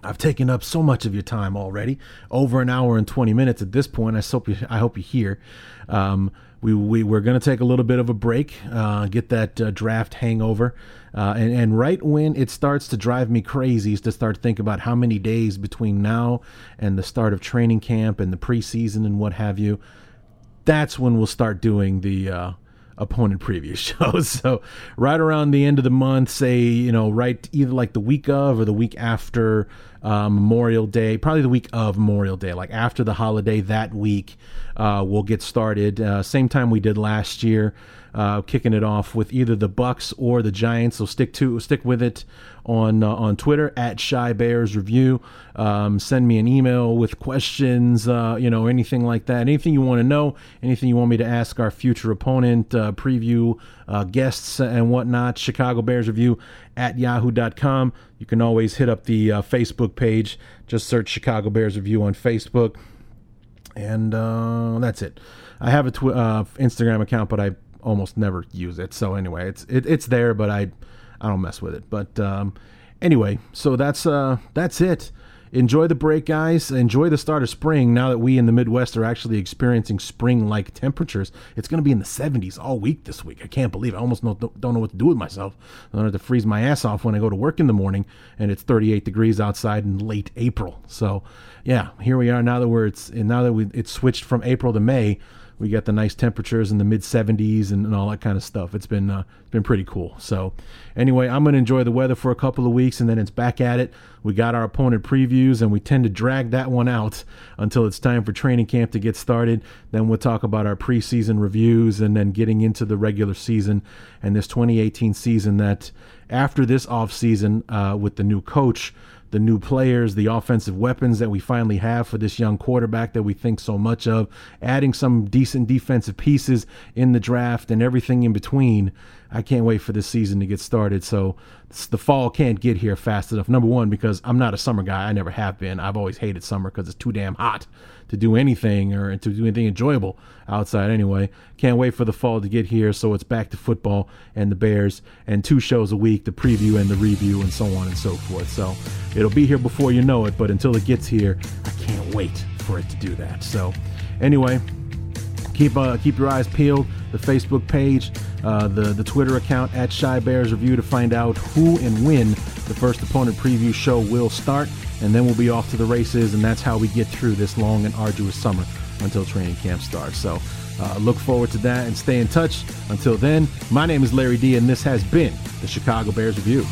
S1: I've taken up so much of your time already, over an hour and 20 minutes at this point. I hope you, I hope you hear. Um, we, we, we're going to take a little bit of a break, uh, get that uh, draft hangover. Uh, and, and right when it starts to drive me crazy is to start thinking about how many days between now and the start of training camp and the preseason and what have you. That's when we'll start doing the opponent preview [LAUGHS] shows. So right around the end of the month, say you know, right either like the week of or the week after uh, Memorial Day, probably the week of Memorial Day, like after the holiday that week, uh, we'll get started. Uh, same time we did last year, uh, kicking it off with either the Bucs or the Giants. So stick to stick with it on uh, on Twitter at Shy Bears Review. Um, send me an email with questions, uh, you know, anything like that. Anything you want to know, anything you want me to ask our future opponent, uh, preview uh, guests and whatnot. Chicago Bears Review at yahoo.com. You can always hit up the uh, Facebook page. Just search Chicago Bears Review on Facebook, and uh, that's it. I have a tw- Instagram account, but I almost never use it. So anyway, it's it, it's there, but I I don't mess with it. But um, anyway, so that's uh, that's it. Enjoy the break, guys. Enjoy the start of spring. Now that we in the Midwest are actually experiencing spring-like temperatures, it's going to be in the 70s all week this week. I can't believe. It. I almost don't, don't know what to do with myself. I don't have to freeze my ass off when I go to work in the morning, and it's 38 degrees outside in late April. So, yeah, here we are now that we're it's now that we it's switched from April to May we got the nice temperatures in the mid 70s and, and, all that kind of stuff. It's been uh, been pretty cool. So anyway, I'm gonna enjoy the weather for a couple of weeks and then it's back at it. We got our opponent previews and we tend to drag that one out until it's time for training camp to get started. Then we'll talk about our preseason reviews and then getting into the regular season and this 2018 season that after this off season uh, with the new coach the new players, the offensive weapons that we finally have for this young quarterback that we think so much of, adding some decent defensive pieces in the draft and everything in between. I can't wait for this season to get started. So the fall can't get here fast enough. Number one, because I'm not a summer guy. I never have been. I've always hated summer because it's too damn hot to do anything or to do anything enjoyable outside anyway. Can't wait for the fall to get here. So it's back to football and the Bears and two shows a week, the preview and the review and so on and so forth. So it'll be here before you know it. But until it gets here, I can't wait for it to do that. So anyway, keep uh, keep your eyes peeled. The Facebook page, uh, the the Twitter account at Shy Bears Review to find out who and when the first opponent preview show will start, and then we'll be off to the races, and that's how we get through this long and arduous summer until training camp starts. So. Uh, look forward to that and stay in touch. Until then, my name is Larry D, and this has been the Chicago Bears Review.